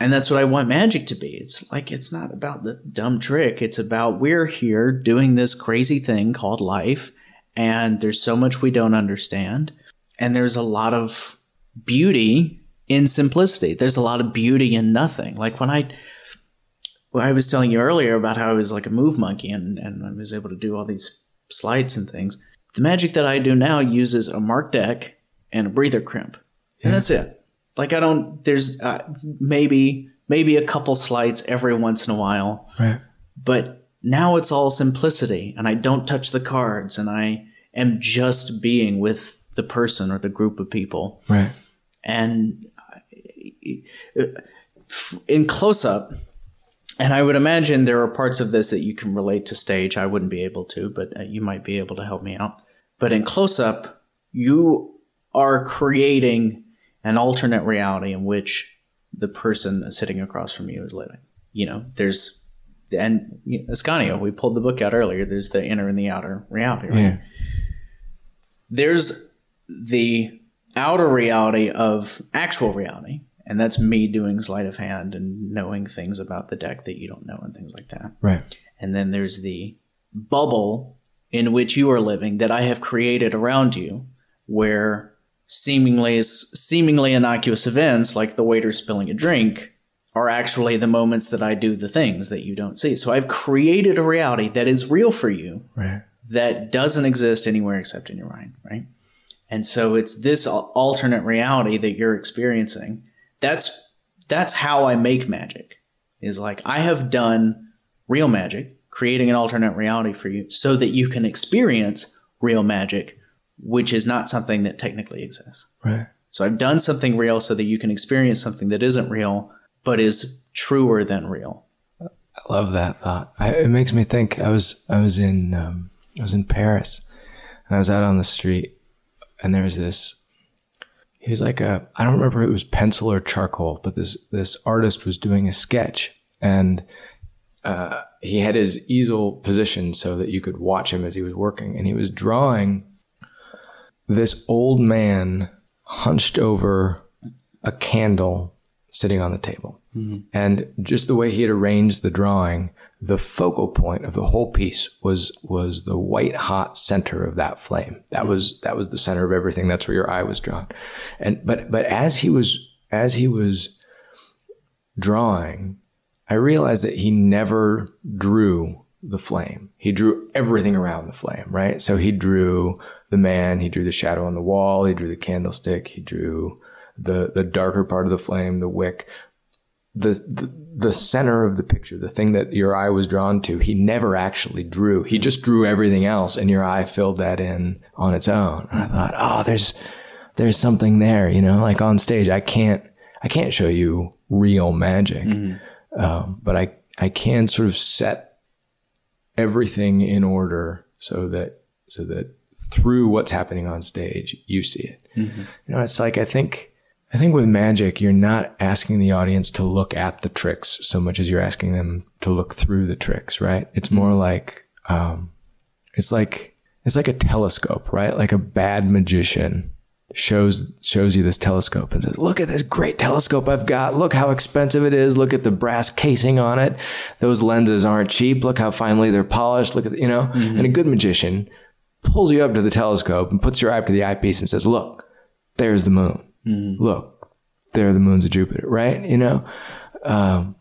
and that's what I want magic to be. It's like it's not about the dumb trick. It's about we're here doing this crazy thing called life, and there's so much we don't understand, and there's a lot of beauty in simplicity. There's a lot of beauty in nothing. Like when I when I was telling you earlier about how I was like a move monkey and, and I was able to do all these slides and things. The magic that I do now uses a mark deck and a breather crimp. And that's it. Like I don't. There's uh, maybe maybe a couple slides every once in a while. Right. But now it's all simplicity, and I don't touch the cards, and I am just being with the person or the group of people. Right. And uh, in close up, and I would imagine there are parts of this that you can relate to stage. I wouldn't be able to, but uh, you might be able to help me out. But in close up, you are creating an alternate reality in which the person sitting across from you is living. You know, there's and you know, Ascanio, we pulled the book out earlier. There's the inner and the outer reality. Right? Yeah. There's the outer reality of actual reality, and that's me doing sleight of hand and knowing things about the deck that you don't know and things like that. Right. And then there's the bubble in which you are living that I have created around you, where seemingly seemingly innocuous events like the waiter spilling a drink are actually the moments that I do the things that you don't see. So I've created a reality that is real for you Right. that doesn't exist anywhere except in your mind, right? And so it's this alternate reality that you're experiencing. That's that's how I make magic. Is like I have done real magic, creating an alternate reality for you so that you can experience real magic, which is not something that technically exists. Right. So I've done something real so that you can experience something that isn't real but is truer than real. I love that thought. I, it makes me think. I was I was in um, I was in Paris, and I was out on the street, and there was this. He was like a I don't remember if it was pencil or charcoal, but this this artist was doing a sketch, and uh, he had his easel positioned so that you could watch him as he was working, and he was drawing this old man hunched over a candle sitting on the table. Mm-hmm. And just the way he had arranged the drawing, the focal point of the whole piece was was the white hot center of that flame. That mm-hmm. was that was the center of everything. That's where your eye was drawn. And but but as he was as he was drawing, I realized that he never drew the flame. He drew everything around the flame, right? So he drew the man, he drew the shadow on the wall, he drew the candlestick, he drew the the darker part of the flame, the wick. The, the the center of the picture, the thing that your eye was drawn to, he never actually drew. He just drew everything else, and your eye filled that in on its own. And I thought, oh, there's there's something there, you know. Like on stage, I can't I can't show you real magic, um, but I I can sort of set everything in order so that so that through what's happening on stage, you see it. You know, it's like I think I think with magic, you're not asking the audience to look at the tricks so much as you're asking them to look through the tricks, right? It's more like um, it's like it's like a telescope, right? Like a bad magician shows shows you this telescope and says, "Look at this great telescope I've got. Look how expensive it is. Look at the brass casing on it. Those lenses aren't cheap. Look how finely they're polished. Look at the, you know." And a good magician pulls you up to the telescope and puts your eye up to the eyepiece and says, "Look, there's the moon. Look, there are the moons of Jupiter." Right? You know, um,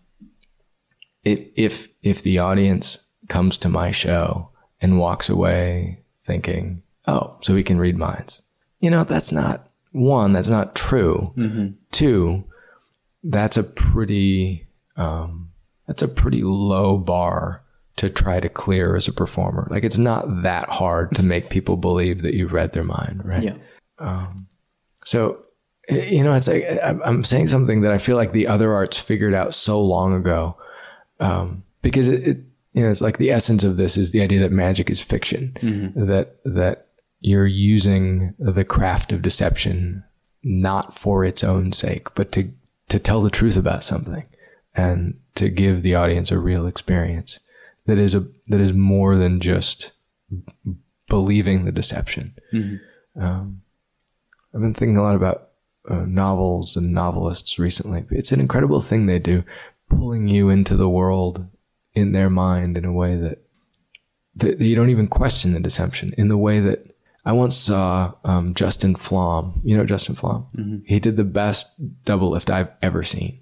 if if if the audience comes to my show and walks away thinking, "Oh, so he can read minds," you know, that's not one. That's not true. Two, that's a pretty um, that's a pretty low bar to try to clear as a performer. Like it's not that hard to make people believe that you've read their mind, right? Yeah. So, eh, you know, it's like I'm saying something that I feel like the other arts figured out so long ago, um, because it, it, you know, it's like the essence of this is the idea that magic is fiction, that that you're using the craft of deception not for its own sake, but to to tell the truth about something and to give the audience a real experience that is a that is more than just b- believing the deception. Um, I've been thinking a lot about uh, novels and novelists recently. It's an incredible thing they do, pulling you into the world in their mind in a way that, that you don't even question the deception. In the way that I once saw um, Justin Flom. You know Justin Flom. He did the best double lift I've ever seen,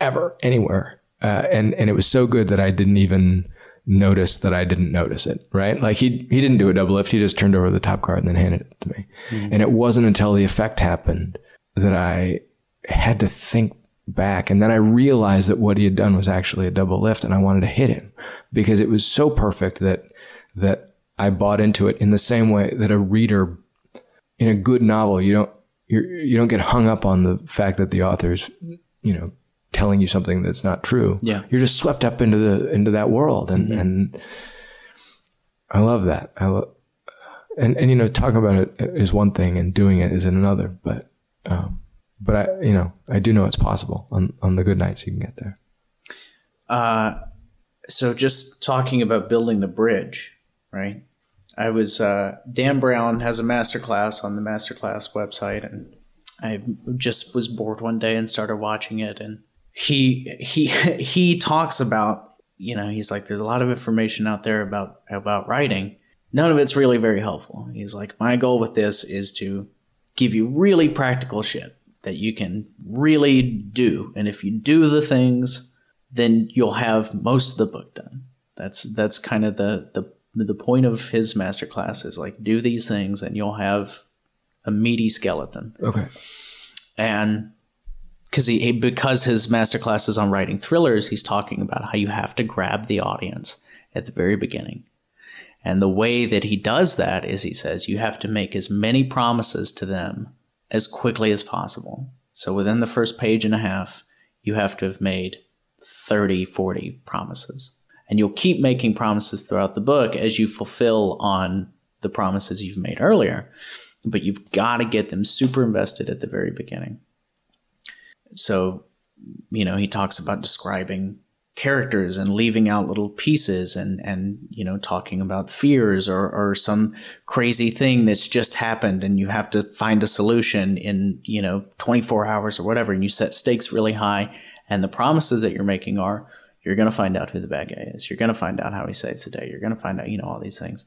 ever anywhere, uh, and and it was so good that I didn't even notice that I didn't notice it. Right? Like he he didn't do a double lift. He just turned over the top card and then handed it to me. And it wasn't until the effect happened that I had to think back. And then I realized that what he had done was actually a double lift and I wanted to hit him because it was so perfect that, that I bought into it in the same way that a reader in a good novel, you don't, you're, you don't get hung up on the fact that the author's, you know, telling you something that's not true. Yeah. You're just swept up into the, into that world. And, and I love that. I love, and, and, you know, talking about it is one thing and doing it is another, but, um, but I, you know, I do know it's possible on, on the good nights you can get there. Uh, so just talking about building the bridge, right? I was uh, Dan Brown has a masterclass on the masterclass website, and I just was bored one day and started watching it, and he he he talks about you know he's like there's a lot of information out there about about writing. None of it's really very helpful. He's like my goal with this is to give you really practical shit that you can really do. And if you do the things, then you'll have most of the book done. That's that's kind of the the the point of his masterclass is like do these things and you'll have a meaty skeleton. Okay. And because he because his masterclass is on writing thrillers, he's talking about how you have to grab the audience at the very beginning. And the way that he does that is he says you have to make as many promises to them as quickly as possible. So within the first page and a half, you have to have made 30, 40 promises. And you'll keep making promises throughout the book as you fulfill on the promises you've made earlier. But you've got to get them super invested at the very beginning. So, you know, he talks about describing characters and leaving out little pieces and and you know talking about fears or or some crazy thing that's just happened and you have to find a solution in you know 24 hours or whatever and you set stakes really high and the promises that you're making are you're going to find out who the bad guy is you're going to find out how he saves the day you're going to find out you know all these things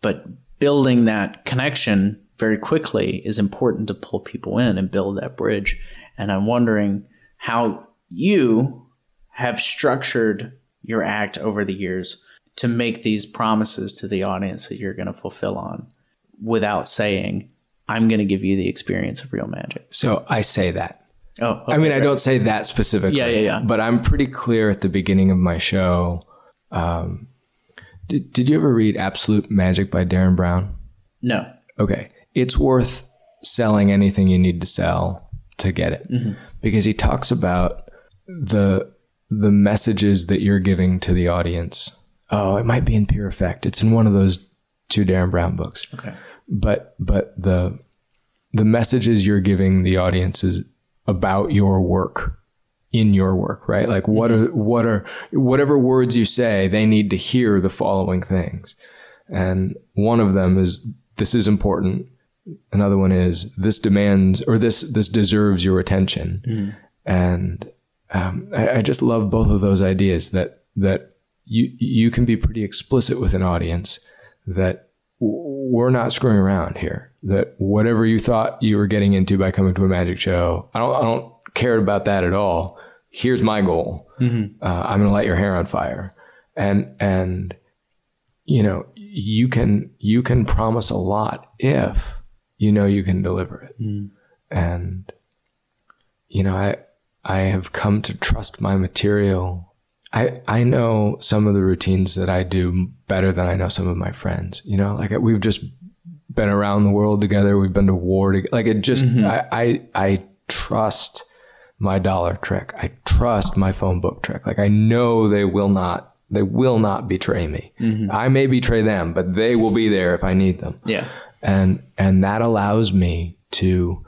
but building that connection very quickly is important to pull people in and build that bridge and i'm wondering how you have structured your act over the years to make these promises to the audience that you're going to fulfill on without saying, I'm going to give you the experience of real magic. So I say that. Oh, okay, I mean, I don't say that specifically. Yeah, yeah, yeah. But I'm pretty clear at the beginning of my show. Um, did, did you ever read Absolute Magic by Derren Brown? No. Okay. It's worth selling anything you need to sell to get it Mm-hmm. because he talks about the the messages that you're giving to the audience. Oh, it might be in Pure Effect. It's in one of those two Derren Brown books. Okay. But but the the messages you're giving the audience is about your work in your work, right? Like what are what are whatever words you say, they need to hear the following things. And one of them is this is important. Another one is this demands or this this deserves your attention. And um, I, I just love both of those ideas that that you you can be pretty explicit with an audience that we're not screwing around here. That whatever you thought you were getting into by coming to a magic show, I don't I don't care about that at all. Here's my goal. Uh, I'm going to light your hair on fire, and and you know you can you can promise a lot if you know you can deliver it, and you know I I have come to trust my material. I I know some of the routines that I do better than I know some of my friends. You know, like we've just been around the world together. We've been to war together. Like it just I, I I trust my dollar trick. I trust my phone book trick. Like I know they will not they will not betray me. I may betray them, but they will be there if I need them Yeah. and and that allows me to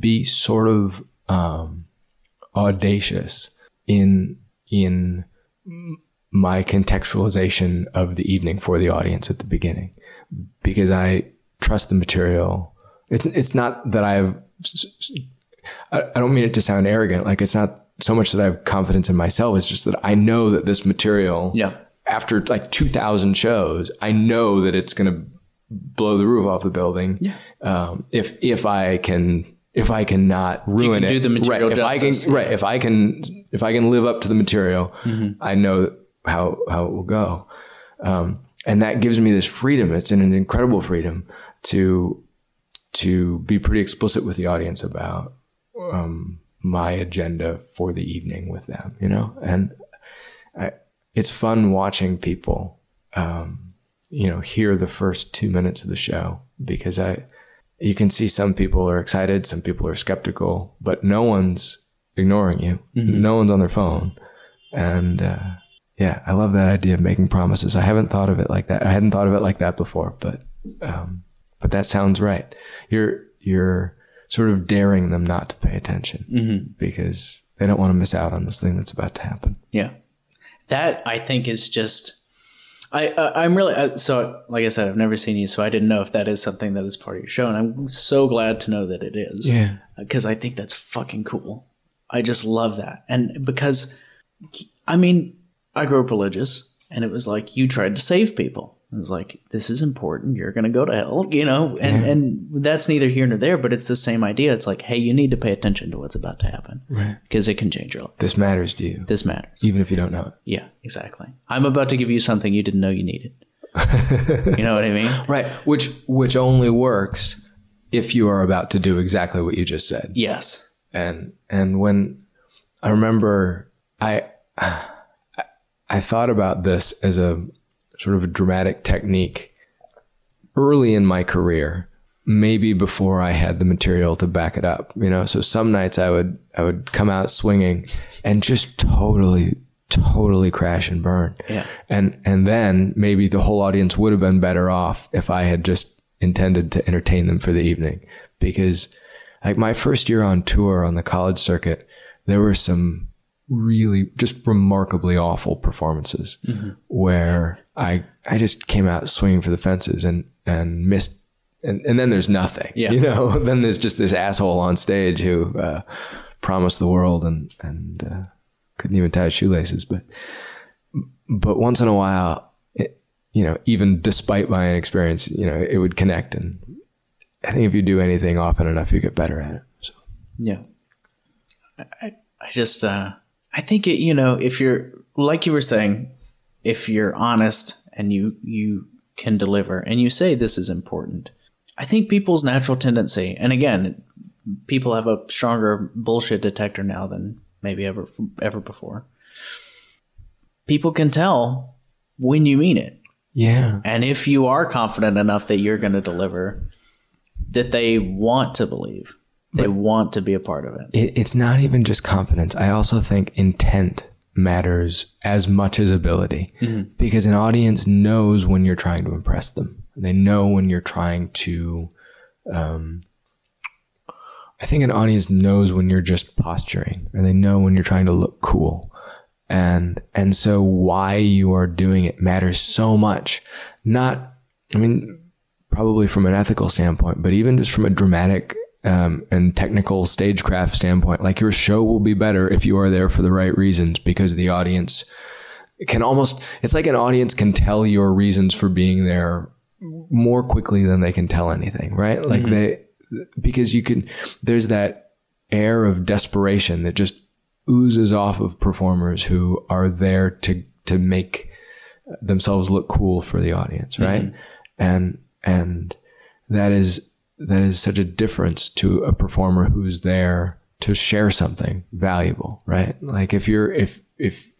be sort of um, audacious in in my contextualization of the evening for the audience at the beginning because I trust the material. It's it's not that I have. I, I don't mean it to sound arrogant. Like it's not so much that I have confidence in myself. It's just that I know that this material Yeah. after like 2000 shows, I know that it's going to blow the roof off the building. Yeah. Um, if, if I can, if I cannot ruin can it, do the material right, if I can, right. If I can, if I can live up to the material, Mm-hmm. I know how, how it will go. Um, and that gives me this freedom. It's an incredible freedom to, to be pretty explicit with the audience about, um, my agenda for the evening with them, you know, and I, it's fun watching people, um, you know, hear the first two minutes of the show because I, you can see some people are excited, some people are skeptical, but no one's ignoring you. No one's on their phone. And, uh, yeah, I love that idea of making promises. I haven't thought of it like that. I hadn't thought of it like that before, but, um, but that sounds right. You're, you're sort of daring them not to pay attention because they don't want to miss out on this thing that's about to happen. Yeah, that I think is just. I uh, I'm really uh, so like I said I've never seen you so I didn't know if that is something that is part of your show and I'm so glad to know that it is Yeah. because I think that's fucking cool. I just love that and because I mean I grew up religious and it was like you tried to save people It's like this is important. You're going to go to hell, you know, and Yeah. and that's neither here nor there. But it's the same idea. It's like, hey, you need to pay attention to what's about to happen Right. because it can change your life. This matters to you, This matters. even if you don't know it. Yeah, exactly. I'm about to give you something you didn't know you needed. you know what I mean? Right. Which which only works if you are about to do exactly what you just said. Yes. And and when I remember I I, I thought about this as a sort of a dramatic technique early in my career, maybe before I had the material to back it up, you know. So some nights I would I would come out swinging and just totally totally crash and burn. Yeah. And and then maybe the whole audience would have been better off if I had just intended to entertain them for the evening because like my first year on tour on the college circuit, there were some really just remarkably awful performances mm-hmm. where I I just came out swinging for the fences and and missed and, and then there's nothing Yeah. you know then there's just this asshole on stage who uh, promised the world and and uh, couldn't even tie his shoelaces but but once in a while it, you know even despite my inexperience you know it would connect and I think if you do anything often enough you get better at it so Yeah. I, I- I just, uh, I think it, you know, if you're, like you were saying, if you're honest and you, you can deliver and you say this is important, I think people's natural tendency, and again, people have a stronger bullshit detector now than maybe ever, ever before. People can tell when you mean it. yeah And if you are confident enough that you're going to deliver, that they want to believe, they want to be a part of it. it, it's not even just confidence. I also think intent matters as much as ability because an audience knows when you're trying to impress them. They know when you're trying to, um, I think an audience knows when you're just posturing and they know when you're trying to look cool. And, and so why you are doing it matters so much. Not, I mean, probably from an ethical standpoint, but even just from a dramatic um, and technical stagecraft standpoint, like your show will be better if you are there for the right reasons because the audience can almost, it's like an audience can tell your reasons for being there more quickly than they can tell anything, right? Like they, because you can, there's that air of desperation that just oozes off of performers who are there to, to make themselves look cool for the audience, right? And, and that is, that is such a difference to a performer who's there to share something valuable, right? Like if you're, if, if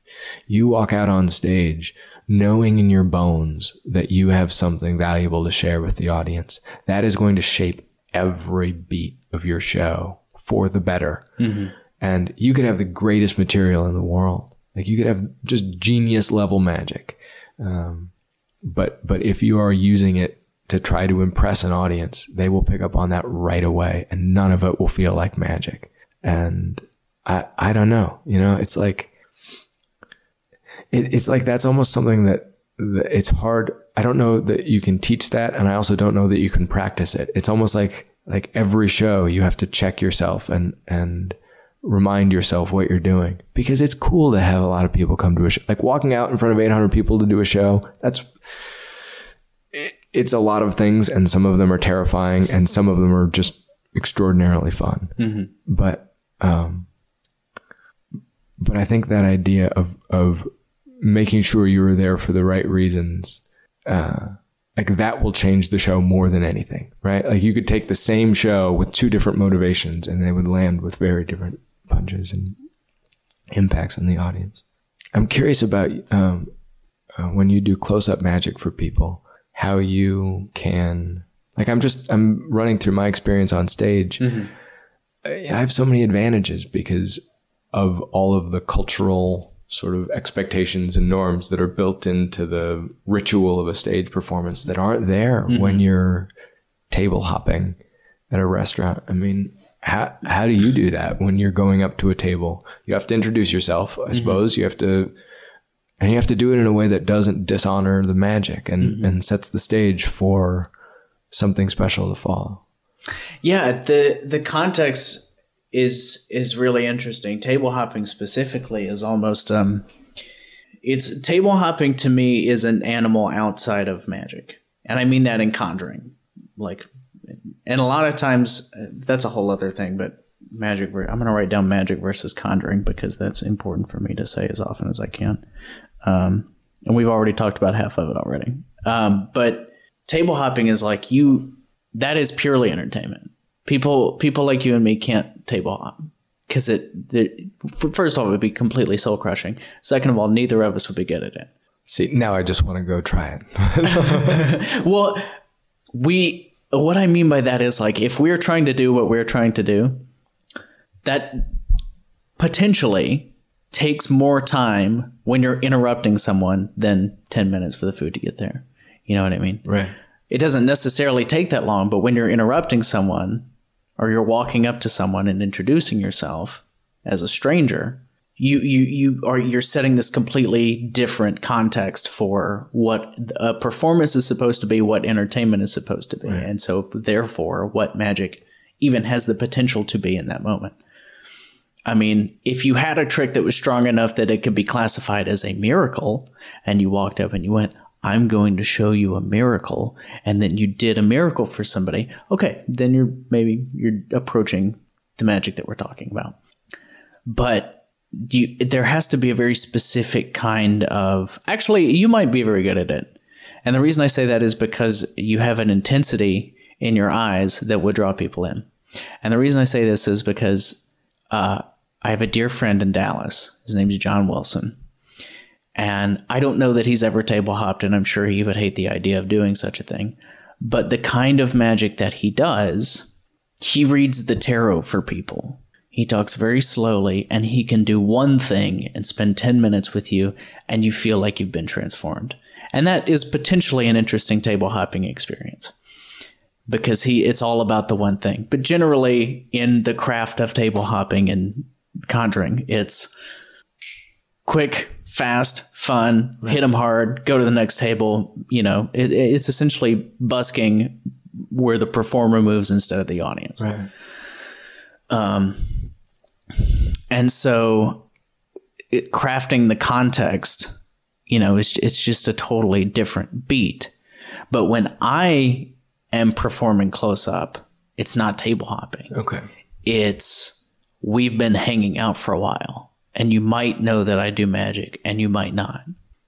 you walk out on stage knowing in your bones that you have something valuable to share with the audience, that is going to shape every beat of your show for the better. And you could have the greatest material in the world. Like you could have just genius level magic. Um, but, but if you are using it to try to impress an audience, they will pick up on that right away and none of it will feel like magic. And I, I don't know, you know, it's like, it, it's like that's almost something that, that it's hard. I don't know that you can teach that, and I also don't know that you can practice it. It's almost like like every show you have to check yourself and and remind yourself what you're doing because it's cool to have a lot of people come to a show. Like walking out in front of 800 people to do a show. That's it's a lot of things, and some of them are terrifying, and some of them are just extraordinarily fun. But um, but I think that idea of of making sure you are there for the right reasons, uh, like that will change the show more than anything, right? Like you could take the same show with two different motivations, and they would land with very different punches and impacts on the audience. I'm curious about um, uh, when you do close up magic for people, how you can like I'm just I'm running through my experience on stage. Mm-hmm. I I have so many advantages because of all of the cultural sort of expectations and norms that are built into the ritual of a stage performance that aren't there mm-hmm. when you're table hopping at a restaurant. I mean, how how do you do that when you're going up to a table? You have to introduce yourself, I mm-hmm. suppose. You have to and you have to do it in a way that doesn't dishonor the magic and, and sets the stage for something special to follow. Yeah, the the context is is really interesting. Table hopping specifically is almost um it's table hopping to me is an animal outside of magic, and I mean that in conjuring. Like, and a lot of times that's a whole other thing, but magic. I'm going to write down magic versus conjuring because that's important for me to say as often as I can. Um, and we've already talked about half of it already. Um, but table hopping is like you. That is purely entertainment. People, people like you and me can't table hop because it, the f- First off, it would be completely soul crushing. Second of all, neither of us would be good at it. See, now I just want to go try it. Well, we what I mean by that is like if we're trying to do what we're trying to do, that potentially takes more time when you're interrupting someone than 10 minutes for the food to get there. You know what I mean? right. It doesn't necessarily take that long, but when you're interrupting someone or you're walking up to someone and introducing yourself as a stranger, you you you are you're setting this completely different context for what a performance is supposed to be, what entertainment is supposed to be, and so therefore what magic even has the potential to be in that moment. I mean, if you had a trick that was strong enough that it could be classified as a miracle, and you walked up and you went, I'm going to show you a miracle, and then you did a miracle for somebody, okay, then you're maybe you're approaching the magic that we're talking about. But you, there has to be a very specific kind of. Actually, you might be very good at it, and the reason I say that is because you have an intensity in your eyes that would draw people in. And the reason I say this is because uh, I have a dear friend in Dallas. His name is John Wilson. And I don't know that he's ever table hopped, and I'm sure he would hate the idea of doing such a thing. But the kind of magic that he does, he reads the tarot for people. He talks very slowly, and he can do one thing and spend 10 minutes with you, and you feel like you've been transformed. And that is potentially an interesting table hopping experience because he it's all about the one thing. But generally in the craft of table hopping and conjuring, it's quick, fast, fun, hit them hard, go to the next table, you know, it, it's essentially busking where the performer moves instead of the audience. Right. Um, and so it, crafting the context, you know, it's, it's just a totally different beat. But when I am performing close up, it's not table hopping. Okay. It's we've been hanging out for a while and you might know that I do magic and you might not.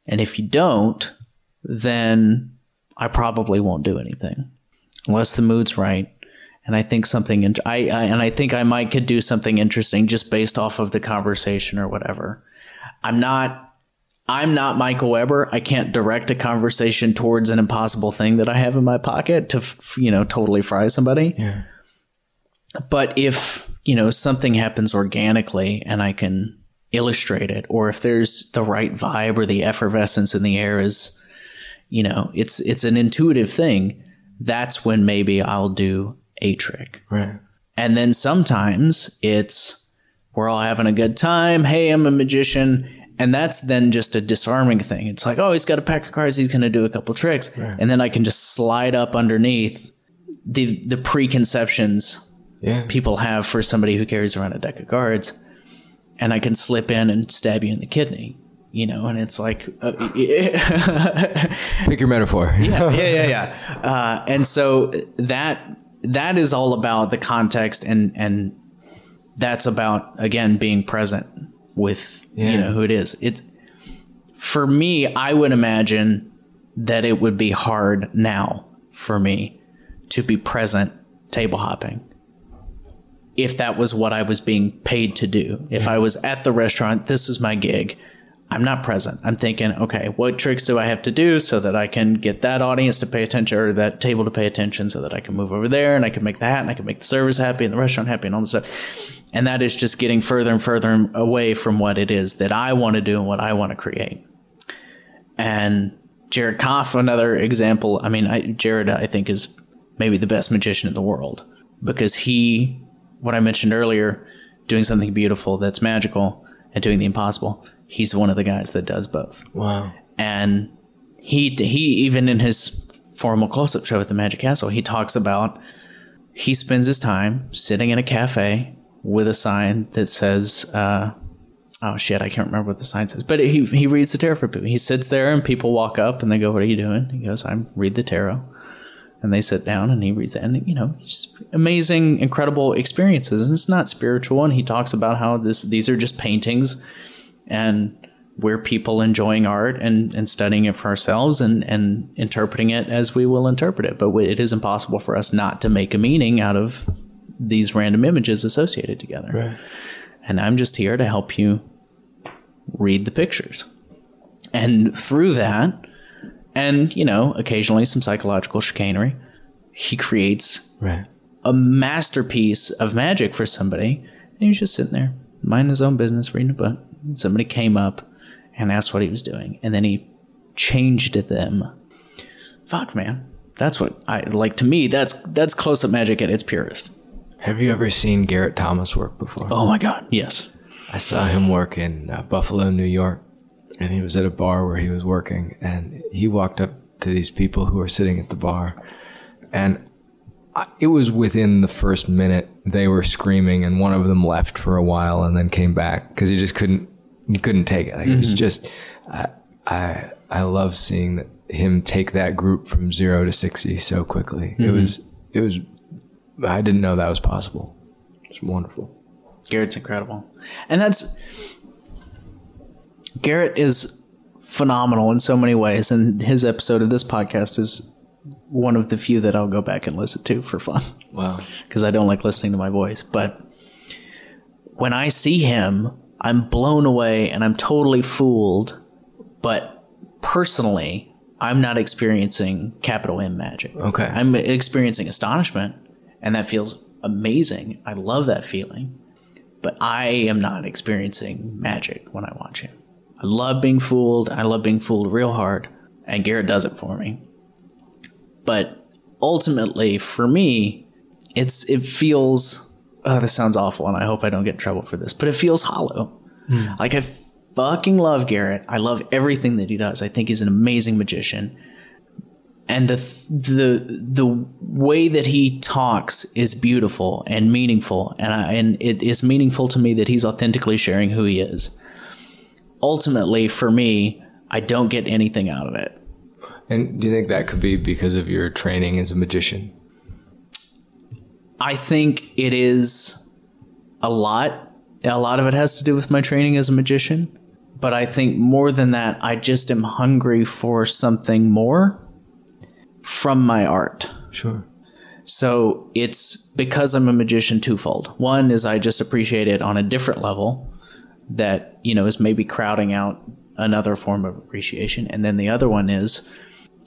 And if you don't, then I probably won't do anything unless the mood's right. And I think something, int- I, I and I think I might could do something interesting just based off of the conversation or whatever. I'm not, I'm not Michael Weber. I can't direct a conversation towards an impossible thing that I have in my pocket to, you know, totally fry somebody Yeah. but if you know something happens organically and i can illustrate it. Or if there's the right vibe or the effervescence in the air is you know it's it's an intuitive thing that's when maybe i'll do a trick. Right. and then sometimes it's we're all having a good time. Hey i'm a magician. And that's then just a disarming thing. It's like oh he's got a pack of cards. He's going to do a couple tricks. And then i can just slide up underneath the the preconceptions Yeah. people have for somebody who carries around a deck of cards, and I can slip in and stab you in the kidney, you know, and it's like, uh, Pick your metaphor. yeah, yeah, yeah. Uh, and so that that is all about the context, and and that's about again being present with you know who it is. It's for me, I would imagine that it would be hard now for me to be present table hopping if that was what I was being paid to do. If I was at the restaurant, this was my gig. I'm not present. I'm thinking, okay, what tricks do I have to do so that I can get that audience to pay attention or that table to pay attention so that I can move over there and I can make that and I can make the servers happy and the restaurant happy and all this stuff. And that is just getting further and further away from what it is that I want to do and what I want to create. And Jared Kopf, another example. I mean, I, Jared, I think, is maybe the best magician in the world because he, what I mentioned earlier, doing something beautiful that's magical and doing the impossible. He's one of the guys that does both. Wow. And he, he even in his formal close-up show at the Magic Castle, he talks about he spends his time sitting in a cafe with a sign that says, uh, oh shit, I can't remember what the sign says, but he he reads the tarot for people. He sits there and people walk up and they go, "What are you doing?" He goes, "I'm read the tarot." And they sit down and he reads it, and you know, amazing, incredible experiences. And it's not spiritual, and he talks about how this these are just paintings, and we're people enjoying art and, and studying it for ourselves and, and interpreting it as we will interpret it. But it is impossible for us not to make a meaning out of these random images associated together. Right. And I'm just here to help you read the pictures. And through that, and, you know, occasionally some psychological chicanery, he creates Right. a masterpiece of magic for somebody. And he's just sitting there, minding his own business, reading a book. And somebody came up and asked what he was doing. And then he changed them. Fuck, man. That's what I like to me. That's that's close up magic at its purest. Have you ever seen Garrett Thomas work before? Oh my god, yes. I saw him work in uh, Buffalo, New York, and he was at a bar where he was working, and he walked up to these people who were sitting at the bar, and I, it was within the first minute they were screaming, and one of them left for a while and then came back because he just couldn't he couldn't take it. Like, It was mm-hmm. just I, I I love seeing that him take that group from zero to sixty so quickly. It mm-hmm. was it was I didn't know that was possible. It's wonderful. Garrett's incredible. And that's Garrett is phenomenal in so many ways and his episode of this podcast is one of the few that I'll go back and listen to for fun Wow. because I don't like listening to my voice, but when I see him, I'm blown away and I'm totally fooled, but personally, I'm not experiencing capital M magic. Okay. I'm experiencing astonishment, and that feels amazing. I love that feeling. But I am not experiencing magic when I watch him. I love being fooled. I love being fooled real hard, and Garrett does it for me. But ultimately, for me, it's it feels. Oh, this sounds awful, and I hope I don't get in trouble for this. But it feels hollow. Hmm. Like I fucking love Garrett. I love everything that he does. I think he's an amazing magician and the the the way that he talks is beautiful and meaningful and I, and it is meaningful to me that he's authentically sharing who he is ultimately for me I don't get anything out of it And do you think that could be because of your training as a magician? I think it is a lot a lot of it has to do with my training as a magician but I think more than that I just am hungry for something more from my art Sure. So it's because I'm a magician twofold. One is I just appreciate it on a different level that, you know, is maybe crowding out another form of appreciation. And then the other one is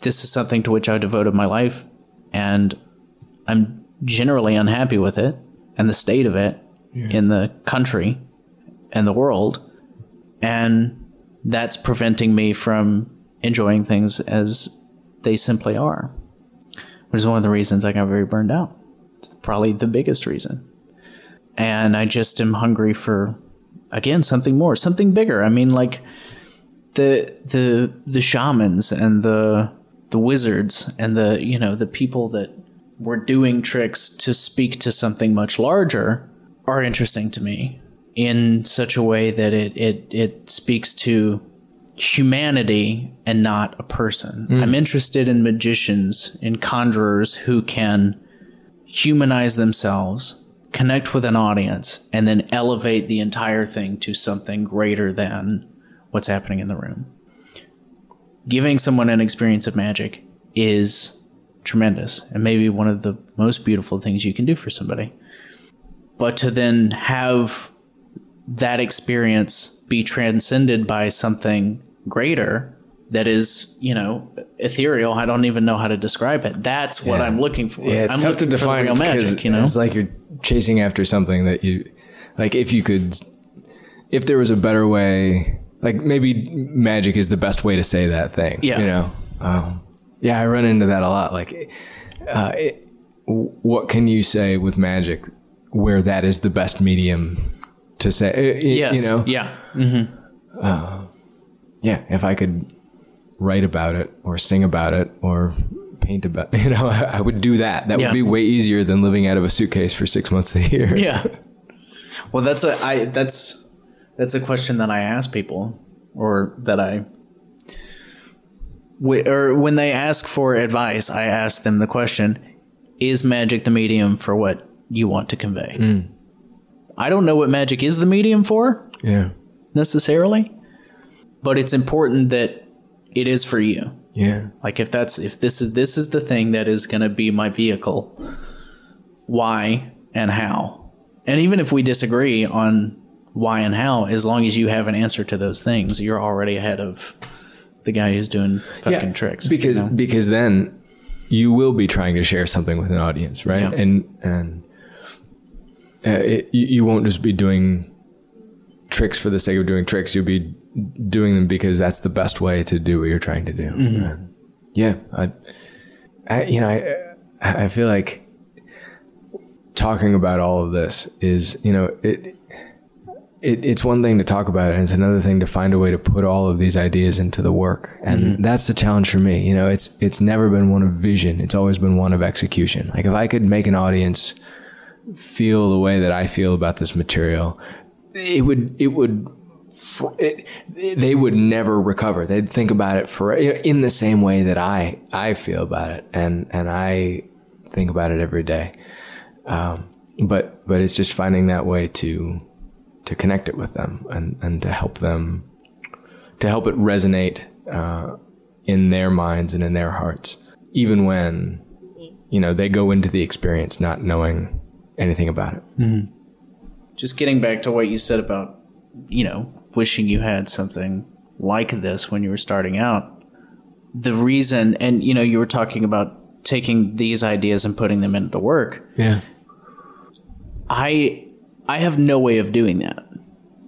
this is something to which I devoted my life and I'm generally unhappy with it and the state of it in the country and the world. And that's preventing me from enjoying things as they simply are which is one of the reasons I got very burned out. It's probably the biggest reason. And I just am hungry for again something more, something bigger. I mean like the the the shamans and the the wizards and the you know the people that were doing tricks to speak to something much larger are interesting to me in such a way that it it it speaks to humanity and not a person. Hmm. I'm interested in magicians, in conjurers who can humanize themselves, connect with an audience, and then elevate the entire thing to something greater than what's happening in the room. Giving someone an experience of magic is tremendous and maybe one of the most beautiful things you can do for somebody. But to then have that experience be transcended by something greater that is, you know, ethereal. I don't even know how to describe it. That's what Yeah. I'm looking for. Yeah, it's I'm tough to looking for the define real magic, you know. it's like you're chasing after something that you like. If you could, if there was a better way, like maybe magic is the best way to say that thing. Yeah. you know. Um, yeah, I run into that a lot. Like, uh, it, what can you say with magic where that is the best medium to say? uh, y- yes. you know. Yeah. yeah, if I could write about it or sing about it or paint about, you know, I, I would do that. That Yeah. would be way easier than living out of a suitcase for six months a year. Yeah. Well, that's a I that's That's a question that I ask people, or that I, wh- or when they ask for advice, I ask them the question: Is magic the medium for what you want to convey? Mm. I don't know what magic is the medium for Yeah. necessarily, but it's important that it is for you. Yeah. Like if that's if this is this is the thing that is going to be my vehicle, why and how, and even if we disagree on why and how, as long as you have an answer to those things, you're already ahead of the guy who's doing fucking tricks. Because you know? because then you will be trying to share something with an audience, right? Yeah. And and uh, it, you won't just be doing tricks for the sake of doing tricks. You'll be doing them because that's the best way to do what you're trying to do. Mm-hmm. And yeah, I, I you know I I feel like talking about all of this is you know it. It, it's one thing to talk about it, and it's another thing to find a way to put all of these ideas into the work. And mm-hmm. that's the challenge for me. You know, it's it's never been one of vision. It's always been one of execution. Like if I could make an audience feel the way that I feel about this material, it would it would fr- it, they would never recover. They'd think about it for in the same way that I I feel about it, and and I think about it every day. Um, but but it's just finding that way to to connect it with them and and to help them to help it resonate uh, in their minds and in their hearts, even when you know they go into the experience not knowing anything about it. just getting back to what you said about you know wishing you had something like this when you were starting out. The reason and you know you were talking about taking these ideas and putting them into the work. Yeah. i i have no way of doing that.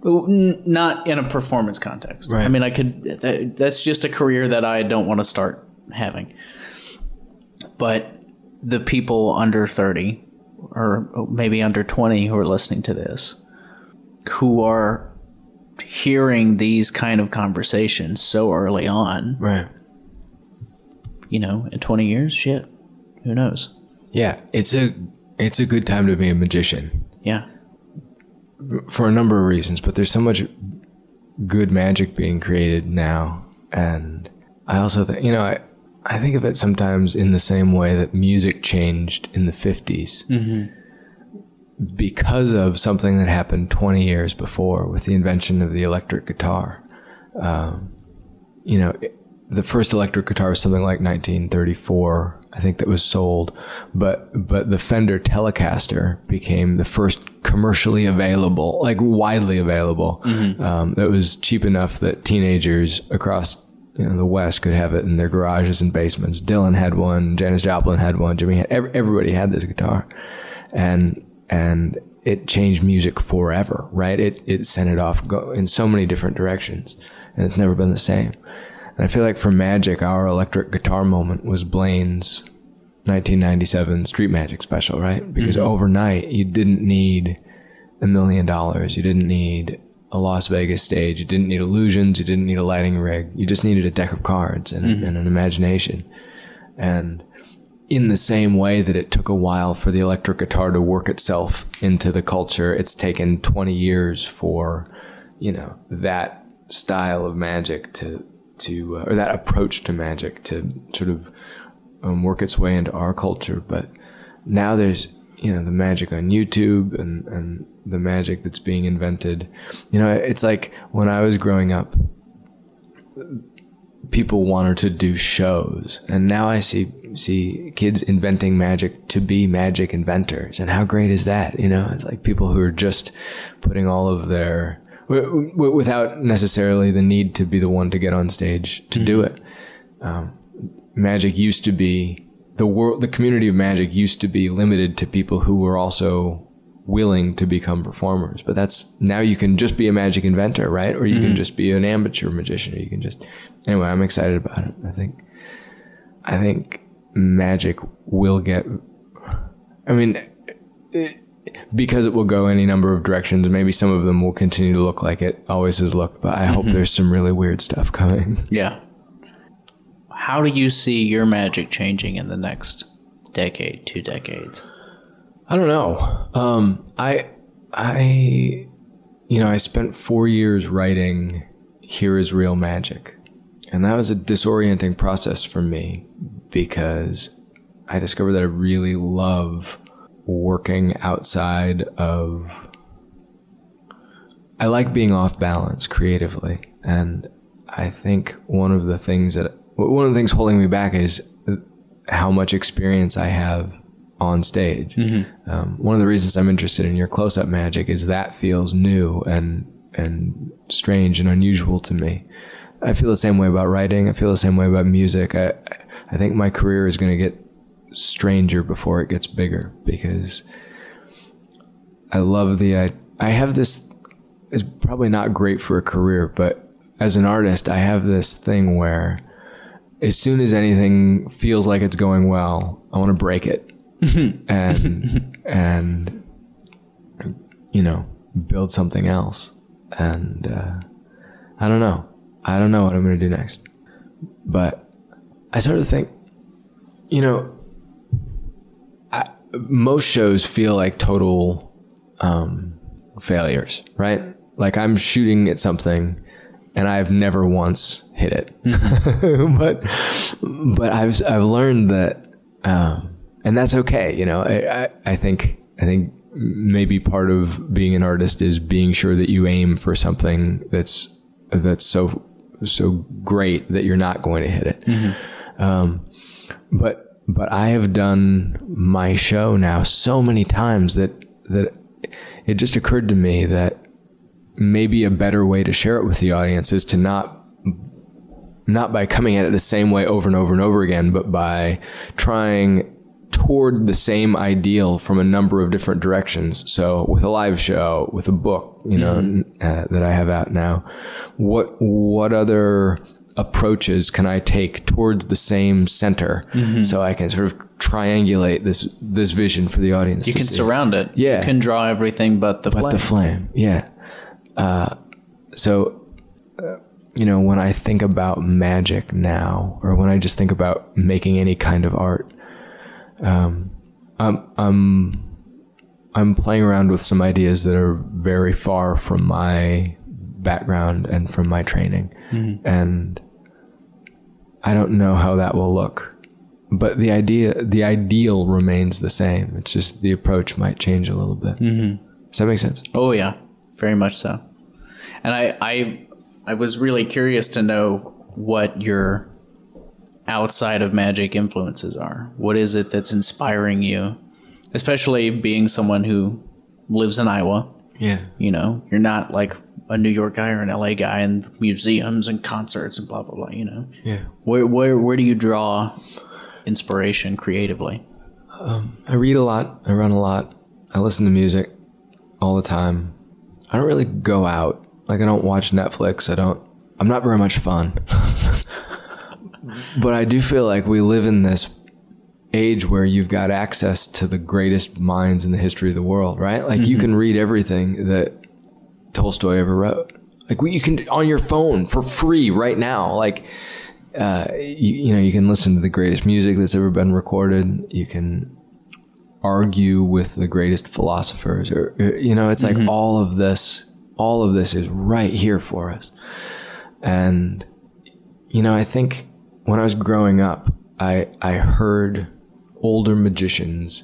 Not in a performance context. Right. i mean i could that, that's just a career that i don't want to start having. But the people under 30 or maybe under 20 who are listening to this who are hearing these kind of conversations so early on Right. you know in 20 years shit who knows Yeah. It's a it's a good time to be a magician yeah for a number of reasons, but there's so much good magic being created now, and I also think you know I I think of it sometimes in the same way that music changed in the 50s. Because of something that happened 20 years before with the invention of the electric guitar. Um, you know, it- the first electric guitar was something like 1934, I think that was sold, but but the Fender Telecaster became the first commercially available, like widely available, um, that was cheap enough that teenagers across you know the West could have it in their garages and basements. Dylan had one, Janis Joplin had one, Jimmy had ev- everybody had this guitar, and and it changed music forever, right? It it sent it off go in so many different directions, and it's never been the same. And I feel like for Magic, our electric guitar moment was Blaine's 1997 Street Magic special, right? Because mm-hmm. overnight, you didn't need a million dollars. You didn't need a Las Vegas stage. You didn't need illusions. You didn't need a lighting rig. You just needed a deck of cards and, mm-hmm. and an imagination. And in the same way that it took a while for the electric guitar to work itself into the culture, it's taken 20 years for, you know, that style of magic to, to, uh, or that approach to magic to sort of um, work its way into our culture. But now there's, you know, the magic on YouTube and, and the magic that's being invented. You know, it's like when I was growing up, people wanted to do shows and now i see see kids inventing magic to be magic inventors. And how great is that you know? It's like people who are just putting all of their w- w- without necessarily the need to be the one to get on stage to do it. Um, magic used to be the world the community of magic used to be limited to people who were also willing to become performers. But that's now you can just be a magic inventor right? Or you can just be an amateur magician or you can just anyway i'm excited about it i think. I think magic will get i mean it, because it will go any number of directions maybe some of them will continue to look like it always has looked but i hope there's some really weird stuff coming. Yeah. How do you see your magic changing in the next decade two decades? I don't know. Um, I, I, you know, I spent four years writing Here is Real Magic. And that was a disorienting process for me because I discovered that I really love working outside of. I like being off balance creatively. And I think one of the things that, one of the things holding me back is how much experience I have on stage. Mm-hmm. Um, one of the reasons I'm interested in your close up magic is that feels new and, and strange and unusual to me. I feel the same way about writing. I feel the same way about music. I, I think my career is going to get stranger before it gets bigger because I love the, I, I have this, it's probably not great for a career, but as an artist, I have this thing where as soon as anything feels like it's going well, I want to break it and, and, you know, build something else. And, uh, I don't know. I don't know what I'm going to do next. But I started to think, you know, I, most shows feel like total um, failures, right? Like I'm shooting at something and I've never once hit it. but but I've I've learned that, um, and that's okay. You know, I, I, I think I think maybe part of being an artist is being sure that you aim for something that's that's so so great that you're not going to hit it. Mm-hmm. Um, but but I have done my show now so many times that that it just occurred to me that maybe a better way to share it with the audience is to not not by coming at it the same way over and over and over again, but by trying toward the same ideal from a number of different directions. So with a live show, with a book, you know, mm-hmm. uh, that I have out now, what what other approaches can I take towards the same center mm-hmm. so I can sort of triangulate this this vision for the audience. You can see. surround it. Yeah. You can draw everything but the but flame. the flame. Yeah. Uh, so, uh, you know, when I think about magic now, or when I just think about making any kind of art, um, I'm, I'm, I'm playing around with some ideas that are very far from my background and from my training. Mm-hmm. And I don't know how that will look. But the idea, the ideal remains the same. It's just the approach might change a little bit. Mm-hmm. Does that make sense? Oh yeah, very much so. And I, I, I was really curious to know what your outside of magic influences are. What is it that's inspiring you, especially being someone who lives in Iowa? Yeah, you know, you're not like a New York guy or an LA guy and museums and concerts and blah blah blah. You know, yeah. Where where where do you draw inspiration creatively? Um, I read a lot. I run a lot. I listen to music all the time. I don't really go out. Like I don't watch Netflix. I don't. I'm not very much fun. but I do feel like we live in this age where you've got access to the greatest minds in the history of the world, right? Like mm-hmm. you can read everything that Tolstoy ever wrote. Like you can on your phone for free right now. Like uh, you, you know, you can listen to the greatest music that's ever been recorded. You can argue with the greatest philosophers, or you know, it's like mm-hmm. all of this. All of this is right here for us, and you know, I think when I was growing up, I I heard older magicians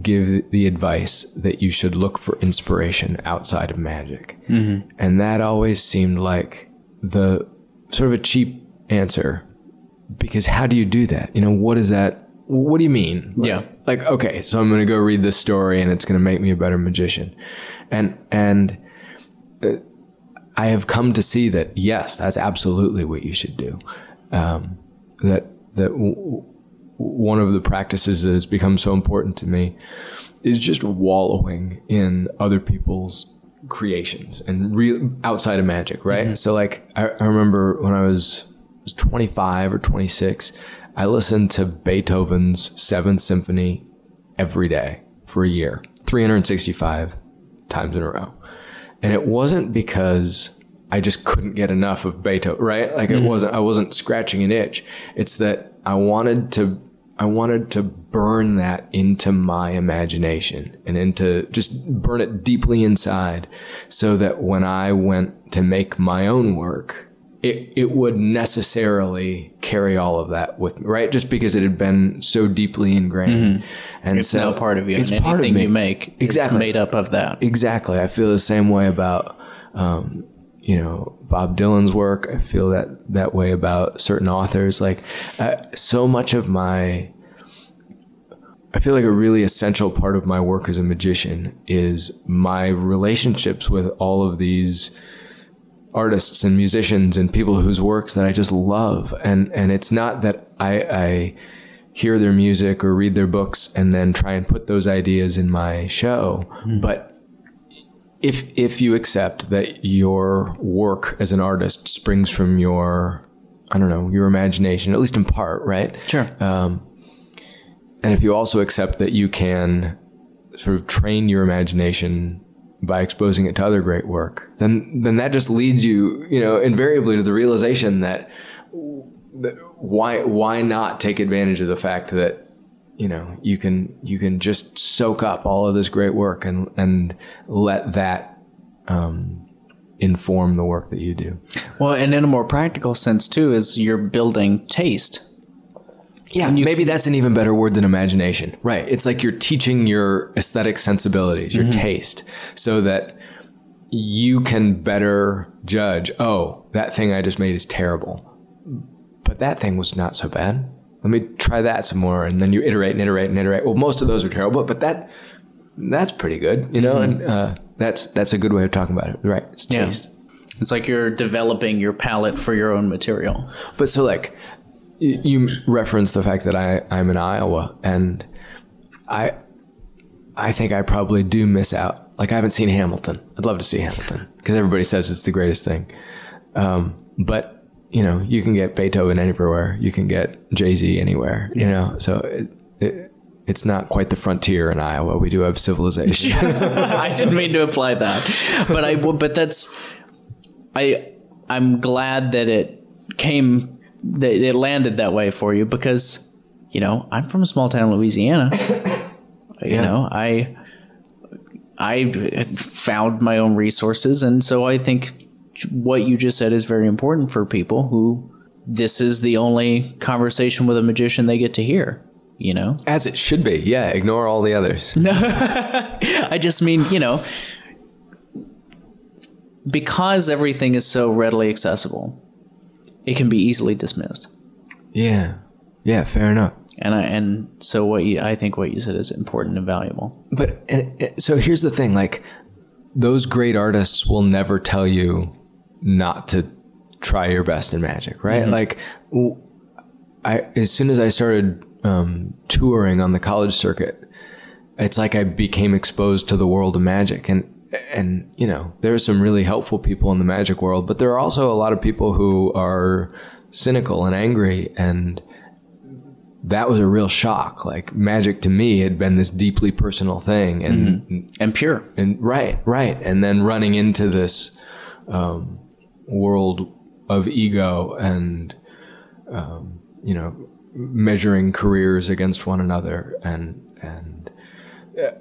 give the advice that you should look for inspiration outside of magic. Mm-hmm. And that always seemed like the sort of a cheap answer because how do you do that? You know, what is that? What do you mean? Like, yeah. Like, okay, so I'm going to go read this story and it's going to make me a better magician. And, and, uh, I have come to see that yes, that's absolutely what you should do. Um, that that w- one of the practices that has become so important to me is just wallowing in other people's creations and real outside of magic, right? Mm-hmm. So like I, I remember when I was was 25 or 26, I listened to Beethoven's Seventh Symphony every day for a year, 365 times in a row. And it wasn't because I just couldn't get enough of Beethoven, right? Like mm-hmm. it wasn't, I wasn't scratching an itch. It's that I wanted to I wanted to burn that into my imagination and into just burn it deeply inside so that when I went to make my own work, it, it would necessarily carry all of that with me, right? Just because it had been so deeply ingrained. And It's so now part of you. It's part of me. you make Exactly. is made up of that. Exactly. I feel the same way about, um, you know, Bob Dylan's work. I feel that that way about certain authors. Like, uh, so much of my, I feel like a really essential part of my work as a magician is my relationships with all of these artists and musicians and people whose works that I just love. And and it's not that I, I hear their music or read their books and then try and put those ideas in my show, but if if you accept that your work as an artist springs from your I don't know your imagination, at least in part, right? Sure. Um, and if you also accept that you can sort of train your imagination by exposing it to other great work, then then that just leads you, you know, invariably to the realization that, that why why not take advantage of the fact that you know you can you can just soak up all of this great work and and let that um, inform the work that you do. well, and in a more practical sense too, is you're building taste. Yeah, maybe that's an even better word than imagination. Right. It's like you're teaching your aesthetic sensibilities, your taste, so that you can better judge, oh, that thing I just made is terrible. But that thing was not so bad. Let me try that some more. And then you iterate and iterate and iterate. Well, most of those are terrible, but that that's pretty good, you know, and uh, that's that's a good way of talking about it. Right. It's Yeah. It's like you're developing your palette for your own material. But so like you referenced the fact that I I'm in Iowa and I I think I probably do miss out. Like I haven't seen Hamilton. I'd love to see Hamilton because everybody says it's the greatest thing. Um, but you know, you can get Beethoven anywhere. You can get Jay Z anywhere. You know, so it, it, it's not quite the frontier in Iowa. We do have civilization. I didn't mean to imply that, but I but that's I I'm glad that it came that it landed that way for you because you know I'm from a small town in Louisiana. You Yeah. know I I found my own resources, and so I think what you just said is very important for people who this is the only conversation with a magician they get to hear. You know, As it should be. Yeah. Ignore all the others. No i just mean, you know, because everything is so readily accessible, it can be easily dismissed. Yeah. Yeah. Fair enough. And I and so what you I think what you said is important and valuable. But and, so here's the thing: like those great artists will never tell you not to try your best in magic, right? Like, w- I as soon as I started um, touring on the college circuit, it's like I became exposed to the world of magic, and and you know there are some really helpful people in the magic world, but there are also a lot of people who are cynical and angry and that was a real shock. Like magic to me had been this deeply personal thing, and And pure. and right, right, and then running into this um, world of ego and um, you know measuring careers against one another, and and uh,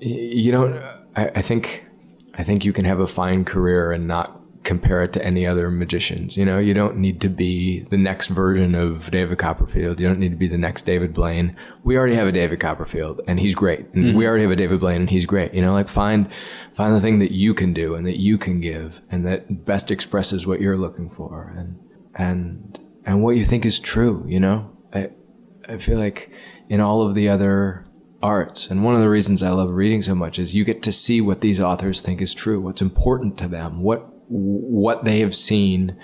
you don't. I, I think I think you can have a fine career and not compare it to any other magicians. You know, you don't need to be the next version of David Copperfield. You don't need to be the next David Blaine. We already have a David Copperfield and he's great. And we mm-hmm. already have a David Blaine and he's great. You know, like find find the thing that you can do and that you can give and that best expresses what you're looking for and and and what you think is true, you know? I I feel like in all of the other arts, and one of the reasons I love reading so much is you get to see what these authors think is true, what's important to them, what what they have seen.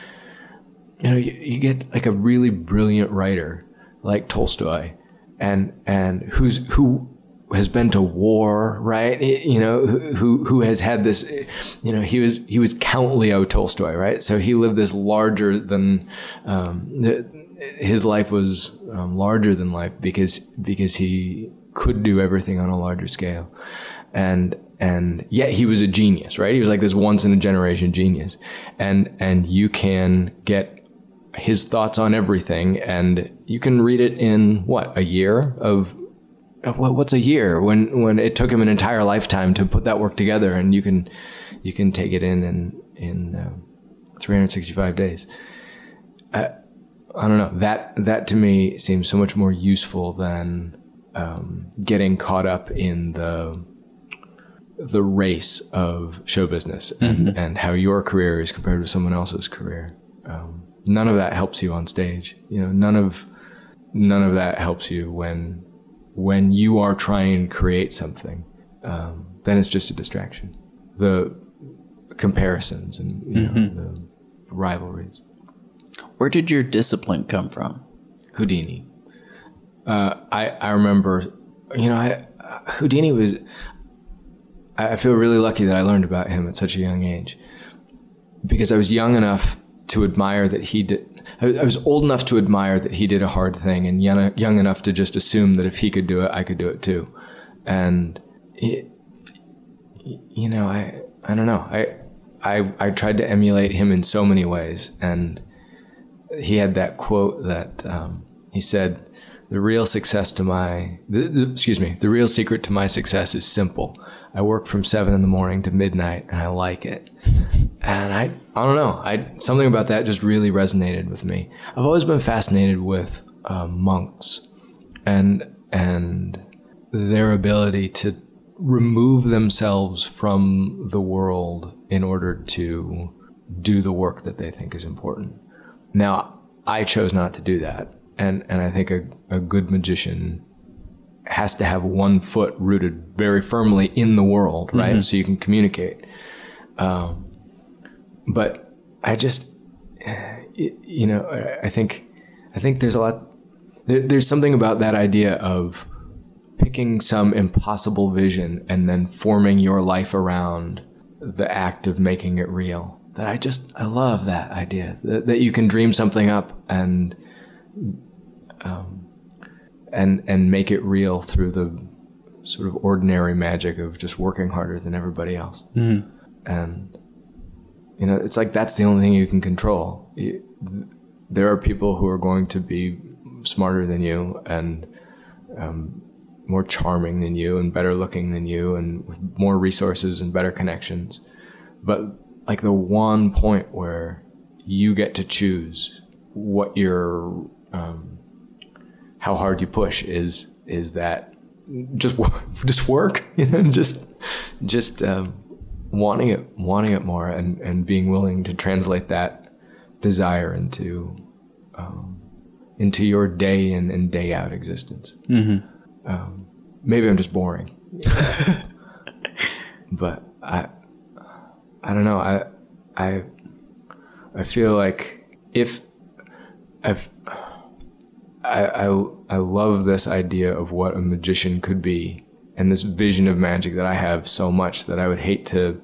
You know, you, you get like a really brilliant writer like Tolstoy, and and who's who has been to war, right? You know, who who has had this, you know, he was he was Count Leo Tolstoy, right? So he lived this larger than um, his life was um, larger than life because because he could do everything on a larger scale, and and yet he was a genius, right? He was like this once in a generation genius, and and you can get his thoughts on everything, and you can read it in what a year of. What's a year when when it took him an entire lifetime to put that work together, and you can you can take it in in in uh, 365 days. I, I don't know that that to me seems so much more useful than um, getting caught up in the the race of show business and, mm-hmm. and how your career is compared to someone else's career. Um, none of that helps you on stage. You know, none of none of that helps you when when you are trying to create something. Um, then it's just a distraction. The comparisons and you mm-hmm. the rivalries. Where did your discipline come from? Houdini. Uh, I I remember, you know, I, Houdini was. I feel really lucky that I learned about him at such a young age, because I was young enough to admire that he did. I was old enough to admire that he did a hard thing, and young, young enough to just assume that if he could do it, I could do it too. And it, you know, I I don't know. I I I tried to emulate him in so many ways, and he had that quote that um, he said, "The real success to my the, the, excuse me, the real secret to my success is simple. I work from seven in the morning to midnight, and I like it." And I I don't know, I something about that just really resonated with me. I've always been fascinated with uh, monks and and their ability to remove themselves from the world in order to do the work that they think is important. Now, I chose not to do that. And, and I think a, a good magician has to have one foot rooted very firmly in the world, right? Mm-hmm. So you can communicate. Um, but I just, you know, I think, I think there's a lot, there, there's something about that idea of picking some impossible vision and then forming your life around the act of making it real. That I just I love that idea that, that you can dream something up and um, and and make it real through the sort of ordinary magic of just working harder than everybody else. Mm-hmm. And you know, it's like that's the only thing you can control. You, there are people who are going to be smarter than you and um, more charming than you and better looking than you and with more resources and better connections. But like the one point where you get to choose what your um, how hard you push is is that just just work you know just just um, wanting it wanting it more and and being willing to translate that desire into um, into your day in and day out existence. Mm-hmm. Um, maybe I'm just boring, but I, I don't know. I, I, I feel like if I've, I, I, I love this idea of what a magician could be and this vision of magic that I have so much that I would hate to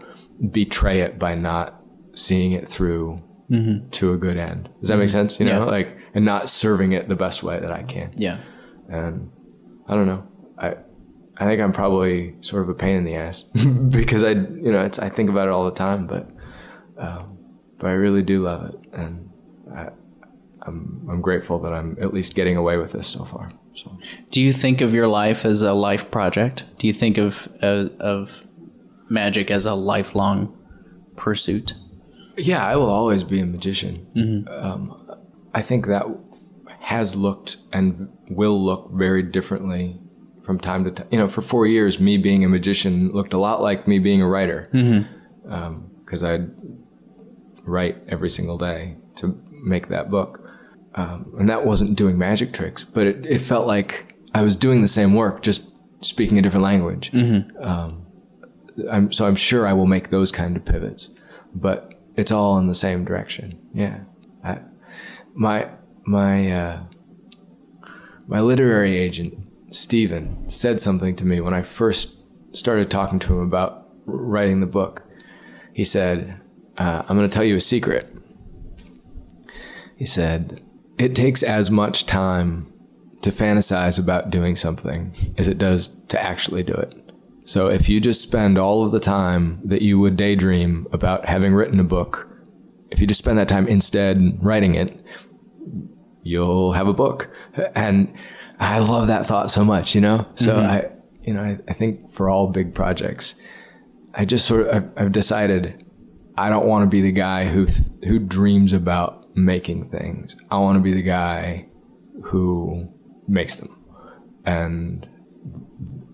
betray it by not seeing it through mm-hmm. to a good end. Does that make mm-hmm. sense? You know, yeah. like, and not serving it the best way that I can. Yeah. And I don't know. I I think I'm probably sort of a pain in the ass because I you know it's I think about it all the time, but um, but I really do love it, and I'm I'm grateful that I'm at least getting away with this so far. So. Do you think of your life as a life project? Do you think of uh, of magic as a lifelong pursuit? Yeah, I will always be a magician. Mm-hmm. Um, I think that has looked and will look very differently from time to time. You know, for four years, me being a magician looked a lot like me being a writer because mm-hmm. um, I'd write every single day to make that book. Um, and that wasn't doing magic tricks, but it, it, felt like I was doing the same work, just speaking a different language. Mm-hmm. Um, I'm, so I'm sure I will make those kind of pivots, but it's all in the same direction. Yeah. I, my, my, uh, my literary agent Stephen said something to me when I first started talking to him about writing the book. He said, uh, I'm going to tell you a secret. He said, It takes as much time to fantasize about doing something as it does to actually do it. So if you just spend all of the time that you would daydream about having written a book, if you just spend that time instead writing it, you'll have a book. And I love that thought so much, you know? So mm-hmm. I, you know, I, I think for all big projects, I just sort of, I've, I've decided I don't want to be the guy who, th- who dreams about making things. I want to be the guy who makes them. And,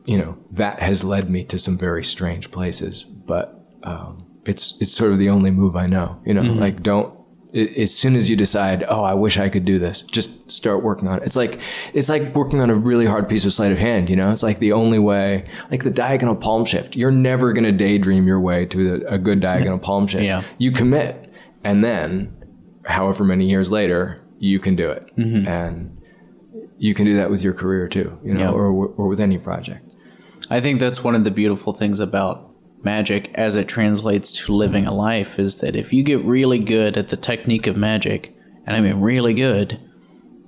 you know, that has led me to some very strange places, but, um, it's, it's sort of the only move I know, you know, like don't, a- as soon as you decide, oh, I wish I could do this, just start working on it. It's like it's like working on a really hard piece of sleight of hand. You know, it's like the only way, like the diagonal palm shift. You're never going to daydream your way to a, a good diagonal palm shift. Yeah. You commit, and then, however many years later, you can do it, mm-hmm. and you can do that with your career too. You know, Yeah. or or with any project. I think that's one of the beautiful things about magic as it translates to living a life is that if you get really good at the technique of magic, and I mean really good,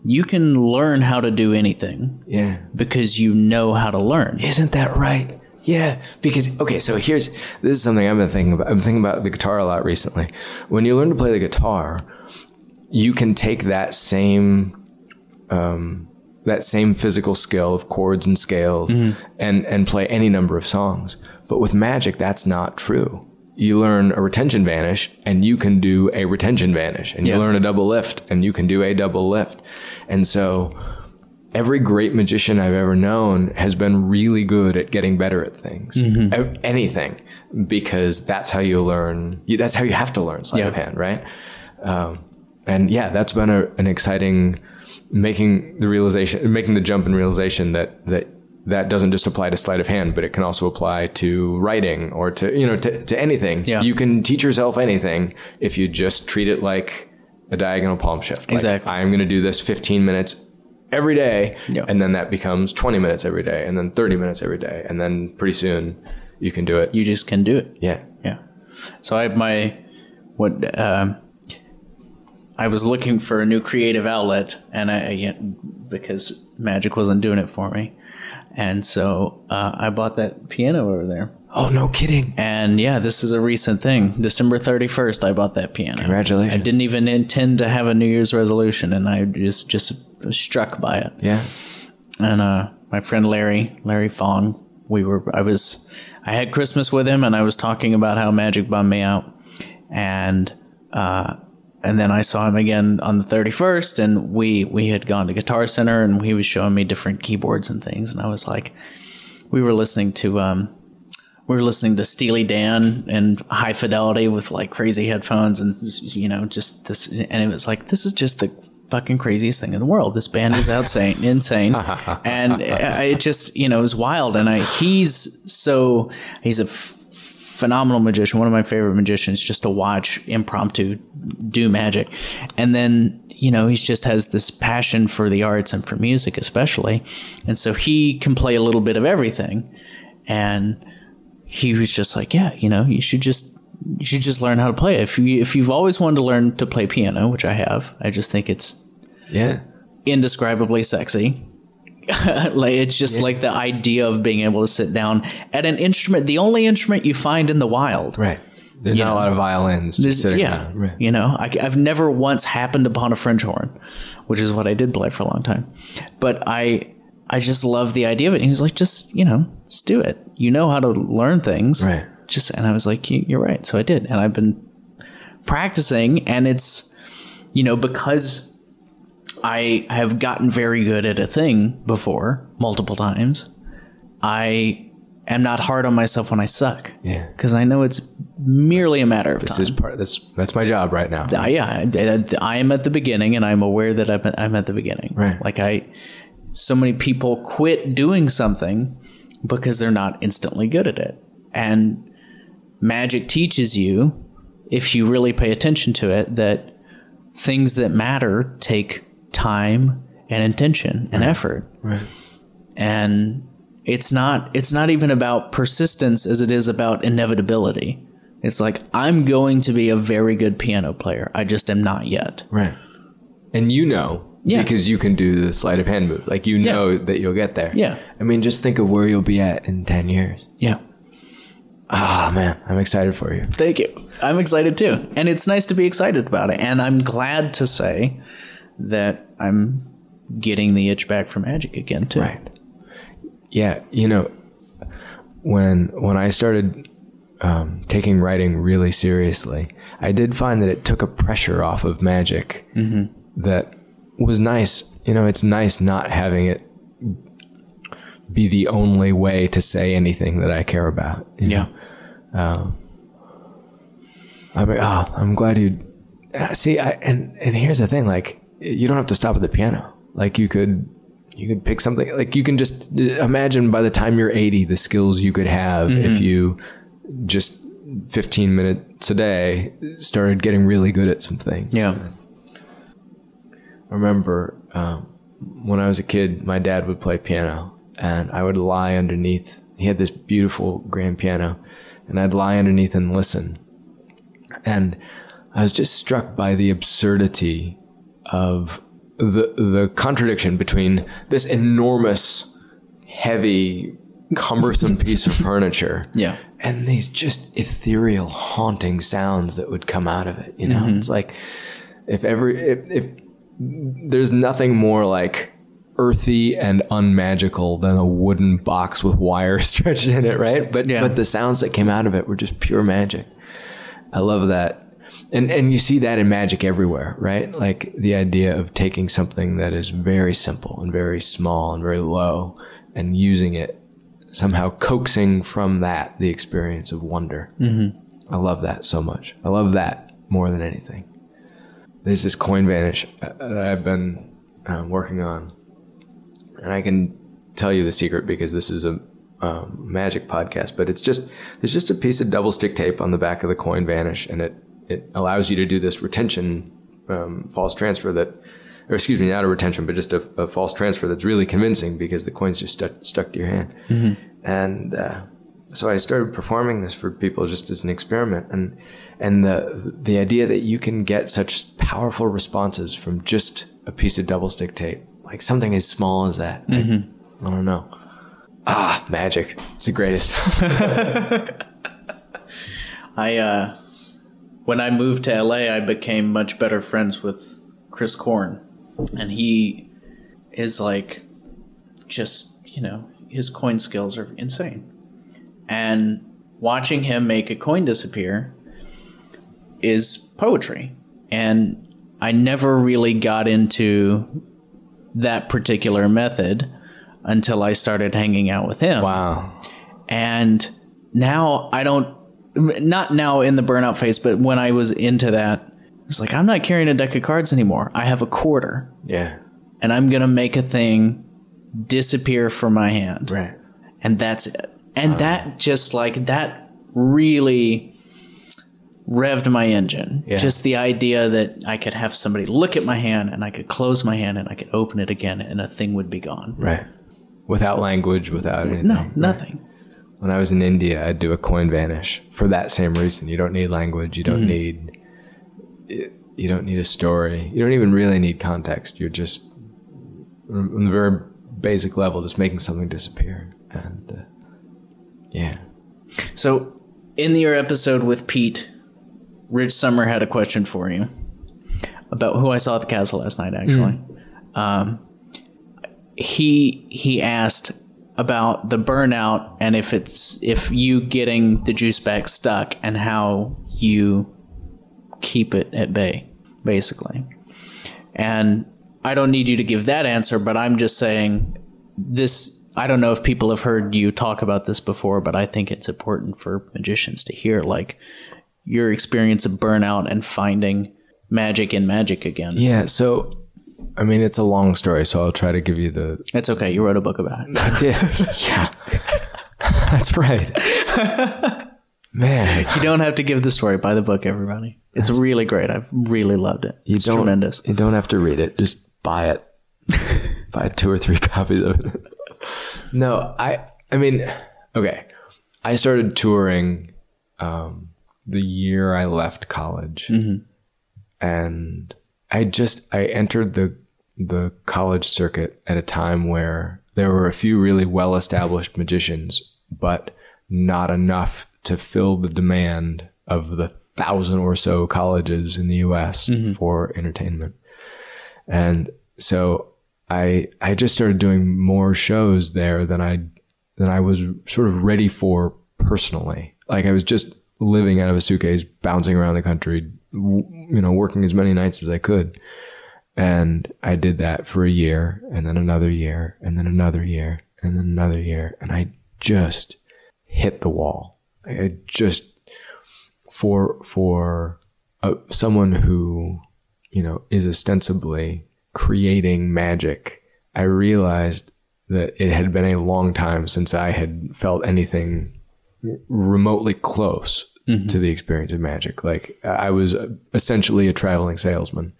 you can learn how to do anything Yeah. because you know how to learn. Isn't that right? Yeah, because okay, so here's this is something I've been thinking about. I've been thinking about the guitar a lot recently. When you learn to play the guitar, you can take that same um, that same physical skill of chords and scales and and play any number of songs. But with magic, that's not true. You learn a retention vanish, and you can do a retention vanish, and you Yeah. learn a double lift, and you can do a double lift, and so every great magician I've ever known has been really good at getting better at things, A- anything, because that's how you learn. You, that's how you have to learn sleight of hand, right? Um, and yeah, that's been a, an exciting making the realization, making the jump in realization that that that doesn't just apply to sleight of hand, but it can also apply to writing or to you know to, to anything. Yeah. You can teach yourself anything if you just treat it like a diagonal palm shift. Like, Exactly. I'm going to do this 15 minutes every day, Yeah. and then that becomes 20 minutes every day, and then 30 minutes every day, and then pretty soon you can do it. You just can do it. yeah. Yeah. So I my what um, I was looking for a new creative outlet, and I because magic wasn't doing it for me, and so uh, I bought that piano over there. Oh no, kidding! And yeah, this is a recent thing. December thirty first, I bought that piano. Congratulations. I didn't even intend to have a New Year's resolution, and I just just was struck by it Yeah. and uh, my friend Larry, Larry Fong, we were, I was, I had Christmas with him, and I was talking about how magic bummed me out, and uh, and then I saw him again on the thirty first, and we we had gone to Guitar Center, and he was showing me different keyboards and things, and I was like, we were listening to um. We were listening to Steely Dan and high fidelity with like crazy headphones and you know just this and it was like this is just the fucking craziest thing in the world. This band is outsane, insane, and uh, it just you know it was wild. And I he's so he's a f- phenomenal magician, one of my favorite magicians, just to watch impromptu do magic, and then you know he just has this passion for the arts and for music especially, and so he can play a little bit of everything, and he was just like, yeah, you know, you should just you should just learn how to play it. If you if you've always wanted to learn to play piano, which I have, I just think it's Yeah. indescribably sexy. like it's just like the idea of being able to sit down at an instrument, the only instrument you find in the wild. Right. There's You not a lot of violins just sitting yeah. Right. you know, I, have never once happened upon a French horn, which is what I did play for a long time. But I, I just love the idea of it. And he's like, just you know, just do it. You know how to learn things, Right. Just and I was like, you're right. So I did, and I've been practicing, and it's, you know, because I have gotten very good at a thing before multiple times. I am not hard on myself when I suck Yeah. because I know it's merely a matter of This time. is part. That's that's my job right now. Uh, I- yeah, I, I am at the beginning, and I'm aware that I'm, I'm at the beginning. Right. Like I, so many people quit doing something because they're not instantly good at it, and magic teaches you, if you really pay attention to it, that things that matter take time and intention and effort Right. and it's not it's not even about persistence as it is about inevitability it's like i'm going to be a very good piano player i just am not yet Right. And you know. Yeah. Because you can do the sleight of hand move. Like you know that you'll get there. Yeah. I mean, just think of where you'll be at in ten years. yeah Ah man, I'm excited for you. thank you i'm excited too and it's nice to be excited about it and i'm glad to say that I'm getting the itch back for magic again too. Right. Yeah, you know, when when I started um, taking writing really seriously, I did find that it took a pressure off of magic that was nice. You know, it's nice not having it be the only way to say anything that I care about. you know? Yeah. I'm like, oh, I'm glad you. uh, See, I, and and here's the thing: like, you don't have to stop at the piano. Like, you could, you could pick something. Like, you can just imagine by the time you're 80, the skills you could have if you just 15 minutes a day started getting really good at some things. Yeah. I remember um, when I was a kid, my dad would play piano, and I would lie underneath. He had this beautiful grand piano, and I'd lie underneath and listen. And I was just struck by the absurdity of the the contradiction between this enormous, heavy, cumbersome piece of furniture Yeah. and these just ethereal haunting sounds that would come out of it you know mm-hmm. it's like if every if, if there's nothing more like earthy and unmagical than a wooden box with wire stretched in it right but Yeah. but the sounds that came out of it were just pure magic i love that and and you see that in magic everywhere right like the idea of taking something that is very simple and very small and very low and using it somehow coaxing from that the experience of wonder. Mm-hmm. I love that so much. I love that more than anything. There's this coin vanish uh, that I've been um, working on, and I can tell you the secret because this is a um, magic podcast. But it's just there's just a piece of double stick tape on the back of the coin vanish, and it it allows you to do this retention um, false transfer that or excuse me, not a retention, but just a, a false transfer that's really convincing because the coin's just stuck, stuck to your hand. And uh, so I started performing this for people just as an experiment, and and the the idea that you can get such powerful responses from just a piece of double stick tape, like something as small as that. I, I don't know. Ah, magic! It's the greatest. I uh when I moved to LA, I became much better friends with Chris Korn, and he is like just you know his coin skills are insane, and watching him make a coin disappear is poetry, and I never really got into that particular method until I started hanging out with him. Wow. and now I don't not now in the burnout phase, but when I was into that, it's like I'm not carrying a deck of cards anymore. I have a quarter, Yeah. and I'm gonna make a thing disappear from my hand, Right. and that's it. And that just like that really revved my engine. Yeah. Just the idea that I could have somebody look at my hand and I could close my hand and I could open it again and a thing would be gone. Right. Without language, without anything. No, Right. When I was in India, I'd do a coin vanish for that same reason. You don't need language. You don't need. You don't need a story. You don't even really need context. You're just on the very basic level, just making something disappear. And uh, yeah, So, in your episode with Pete, Rich Summer had a question for you about who I saw at the castle last night. Actually, um, he he asked about the burnout and if it's if you getting the juice back stuck and how you keep it at bay, basically. And I don't need you to give that answer, but I'm just saying this. I don't know if people have heard you talk about this before, but I think it's important for magicians to hear like your experience of burnout and finding magic in magic again. yeah. So, I mean, it's a long story, so I'll try to give you the It's okay. You wrote a book about it. I did. yeah. That's right. Man, You don't have to give the story. Buy the book, everybody. It's really great. I've really loved it. you it's don't, tremendous. You don't have to read it. Just buy it. buy two or three copies of it. no, I. I mean, okay. I started touring um, the year I left college, and I just I entered the the college circuit at a time where there were a few really well established magicians, but not enough to fill the demand of the thousand or so colleges in the U.S. Mm-hmm. for entertainment And so I I just started doing more shows there than I than I was sort of ready for personally. Like I was just living out of a suitcase, bouncing around the country, you know, working as many nights as I could. And I did that for a year and then another year and then another year and then another year. And I just hit the wall. I just, for, for uh, someone who, you know, is ostensibly creating magic, I realized that it had been a long time since I had felt anything remotely close mm-hmm. to the experience of magic. Like I was essentially a traveling salesman.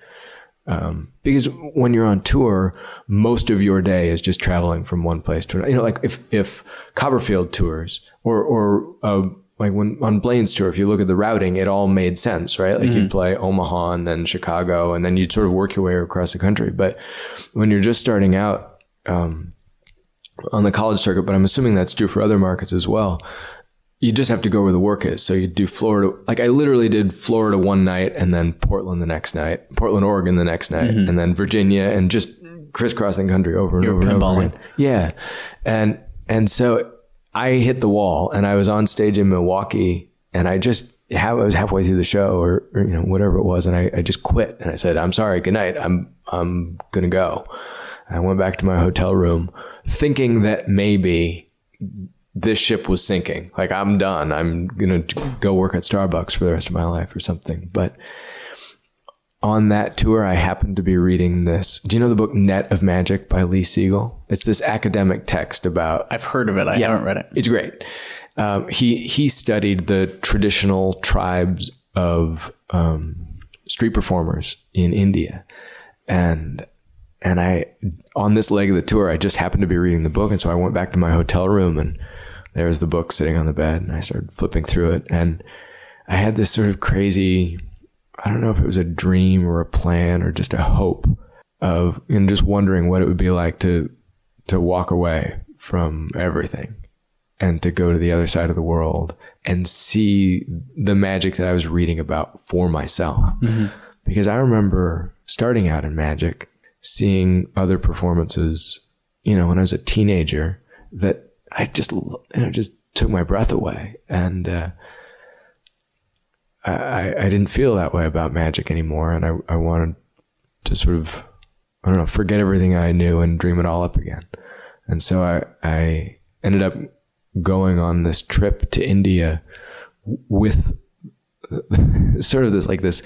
Um, because when you're on tour, most of your day is just traveling from one place to another. You know, like if, if Copperfield tours or, or, uh, like when on Blaine's tour, if you look at the routing, it all made sense, right? Like mm-hmm. you'd play Omaha and then Chicago and then you'd sort of work your way across the country. But when you're just starting out, um, on the college circuit, but I'm assuming that's true for other markets as well you just have to go where the work is. So you do Florida. Like I literally did Florida one night and then Portland the next night, Portland, Oregon the next night, mm-hmm. and then Virginia and just crisscrossing country over and You're over and over again. Yeah. And, and so I hit the wall and I was on stage in Milwaukee and I just, I was halfway through the show or, or you know, whatever it was. And I, I just quit and I said, I'm sorry. Good night. I'm, I'm going to go. I went back to my hotel room thinking that maybe this ship was sinking. Like I'm done. I'm going to go work at Starbucks for the rest of my life or something. But on that tour, I happened to be reading this. Do you know the book Net of Magic by Lee Siegel? It's this academic text about. I've heard of it. I yeah, haven't read it. It's great. Um, he he studied the traditional tribes of um, street performers in India, and and I on this leg of the tour, I just happened to be reading the book, and so I went back to my hotel room and there was the book sitting on the bed and I started flipping through it and I had this sort of crazy I don't know if it was a dream or a plan or just a hope of know just wondering what it would be like to to walk away from everything and to go to the other side of the world and see the magic that I was reading about for myself. Mm-hmm. Because I remember starting out in magic, seeing other performances, you know, when I was a teenager that I just, you know, just took my breath away. And, uh, I, I didn't feel that way about magic anymore. And I, I wanted to sort of, I don't know, forget everything I knew and dream it all up again. And so I, I ended up going on this trip to India with sort of this, like this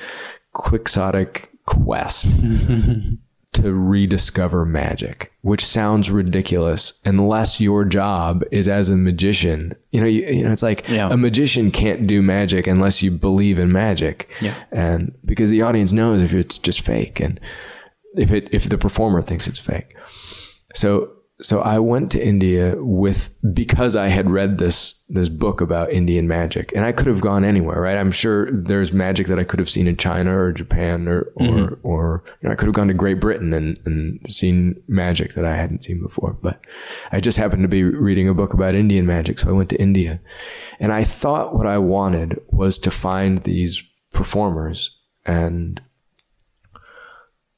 quixotic quest to rediscover magic, which sounds ridiculous unless your job is as a magician. You know, you, you know, it's like yeah. a magician can't do magic unless you believe in magic. Yeah. And because the audience knows if it's just fake and if it, if the performer thinks it's fake. So so I went to India with because I had read this this book about Indian magic, and I could have gone anywhere, right? I'm sure there's magic that I could have seen in China or Japan or or, mm-hmm. or you know, I could have gone to Great Britain and and seen magic that I hadn't seen before. But I just happened to be reading a book about Indian magic, so I went to India, and I thought what I wanted was to find these performers and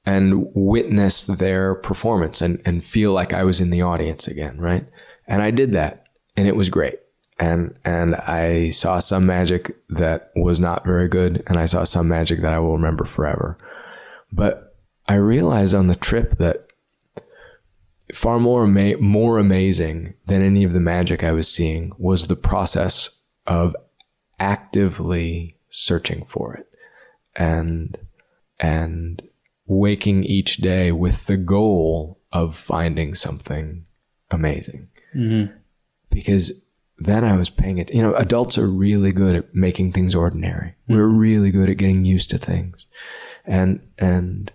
and witness their performance and, and feel like I was in the audience again, right? And I did that and it was great. And, and I saw some magic that was not very good. And I saw some magic that I will remember forever. But I realized on the trip that far more, ama- more amazing than any of the magic I was seeing was the process of actively searching for it and, and waking each day with the goal of finding something amazing. Mm-hmm. Because then I was paying it. You know, adults are really good at making things ordinary. Mm-hmm. We're really good at getting used to things. And, and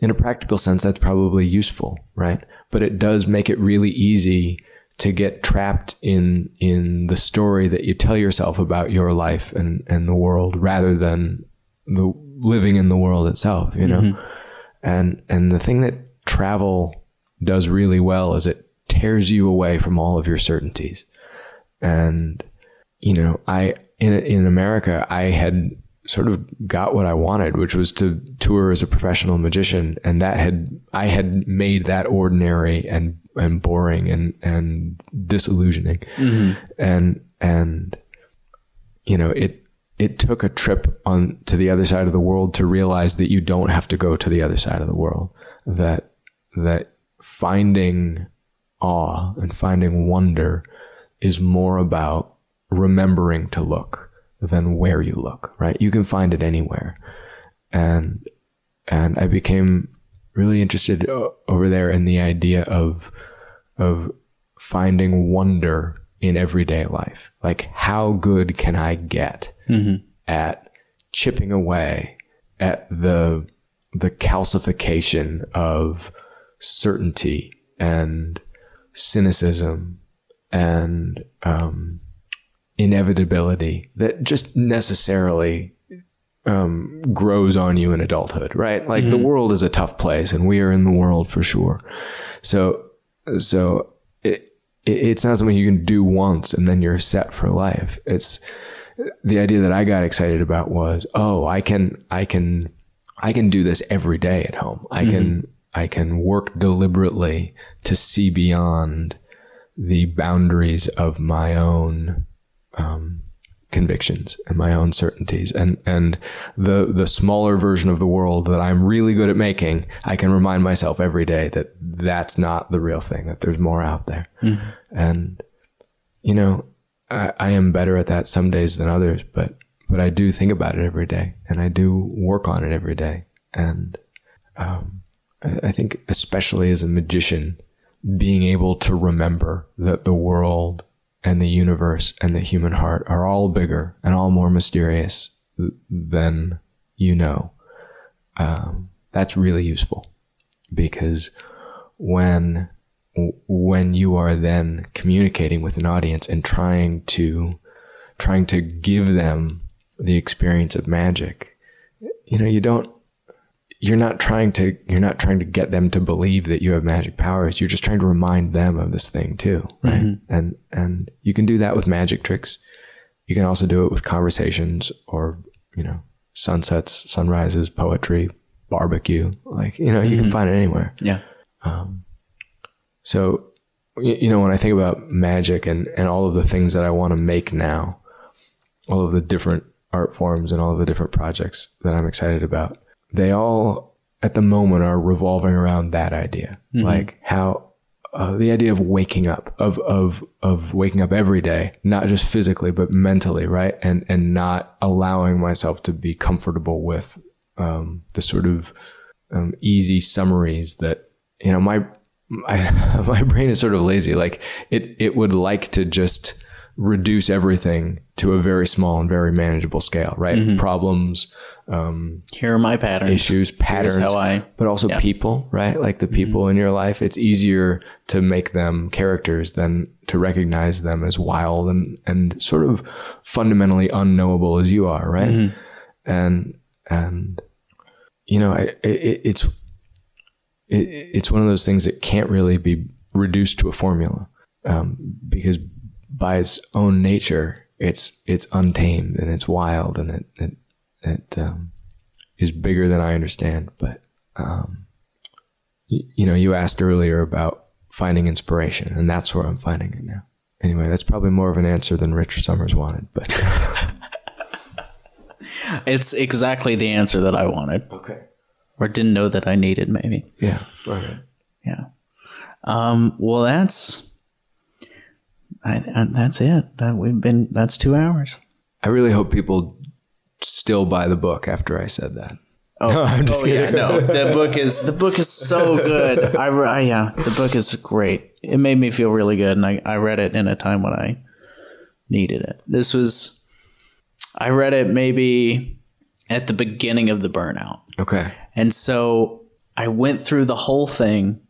in a practical sense, that's probably useful, right? But it does make it really easy to get trapped in, in the story that you tell yourself about your life and, and the world rather than the living in the world itself, you know? Mm-hmm. And, and the thing that travel does really well is it tears you away from all of your certainties. And, you know, I, in, in America, I had sort of got what I wanted, which was to tour as a professional magician. And that had, I had made that ordinary and, and boring and, and disillusioning. Mm-hmm. And, and, you know, it, it took a trip on to the other side of the world to realize that you don't have to go to the other side of the world. That, that finding awe and finding wonder is more about remembering to look than where you look, right? You can find it anywhere. And, and I became really interested uh, over there in the idea of, of finding wonder in everyday life. Like, how good can I get at chipping away at the, the calcification of certainty and cynicism and, um, inevitability that just necessarily um, grows on you in adulthood, right? Like the world is a tough place, and we are in the world for sure. So, so it, it it's not something you can do once and then you're set for life. It's the idea that I got excited about was, oh, I can, I can, I can do this every day at home. I can, I can work deliberately to see beyond the boundaries of my own um, convictions and my own certainties. And and the the smaller version of the world that I'm really good at making I can remind myself every day that that's not the real thing that there's more out there. And you know I, I am better at that some days than others but but I do think about it every day and I do work on it every day and um, I, I think especially as a magician being able to remember that the world and the universe and the human heart are all bigger and all more mysterious than you know. Um, that's really useful because when when you are then communicating with an audience and trying to trying to give them the experience of magic, you know, you don't you're not trying to you're not trying to get them to believe that you have magic powers. You're just trying to remind them of this thing too right? Mm-hmm. And and you can do that with magic tricks. You can also do it with conversations or you know sunsets sunrises poetry barbecue like you know you can mm-hmm. find it anywhere. Yeah. Um, so, you know, when I think about magic and, and all of the things that I want to make now, all of the different art forms and all of the different projects that I'm excited about, they all at the moment are revolving around that idea. Like how uh, the idea of waking up, of, of, of waking up every day, not just physically, but mentally, right? And, and not allowing myself to be comfortable with, um, the sort of, um, easy summaries that, you know, my, my, my brain is sort of lazy. Like it, it would like to just reduce everything to a very small and very manageable scale, right? Mm-hmm. Problems, Um, Here are my patterns. issues, patterns, how I- but also yeah. people, right? Like the people mm-hmm. in your life, it's easier to make them characters than to recognize them as wild and, and sort of fundamentally unknowable as you are, right? Mm-hmm. And, and, you know, it, it, it's, it, it's one of those things that can't really be reduced to a formula, um, because by its own nature, it's, it's untamed and it's wild and it, it, it, um, is bigger than I understand. But, um, you, you know, you asked earlier about finding inspiration, and that's where I'm finding it now. Anyway, that's probably more of an answer than Rich Summers wanted, but It's exactly the answer that I wanted, okay. Or didn't know that I needed. Maybe. Yeah. Okay. Yeah. Um. Well, that's. I, I, that's it. That we've been. That's two hours. I really hope people still buy the book after I said that. Oh, I'm just oh, yeah, kidding. no. The book is the book is so good. I, I yeah, the book is great. It made me feel really good, and I I read it in a time when I needed it. This was, I read it maybe at the beginning of the burnout, Okay. And so I went through the whole thing,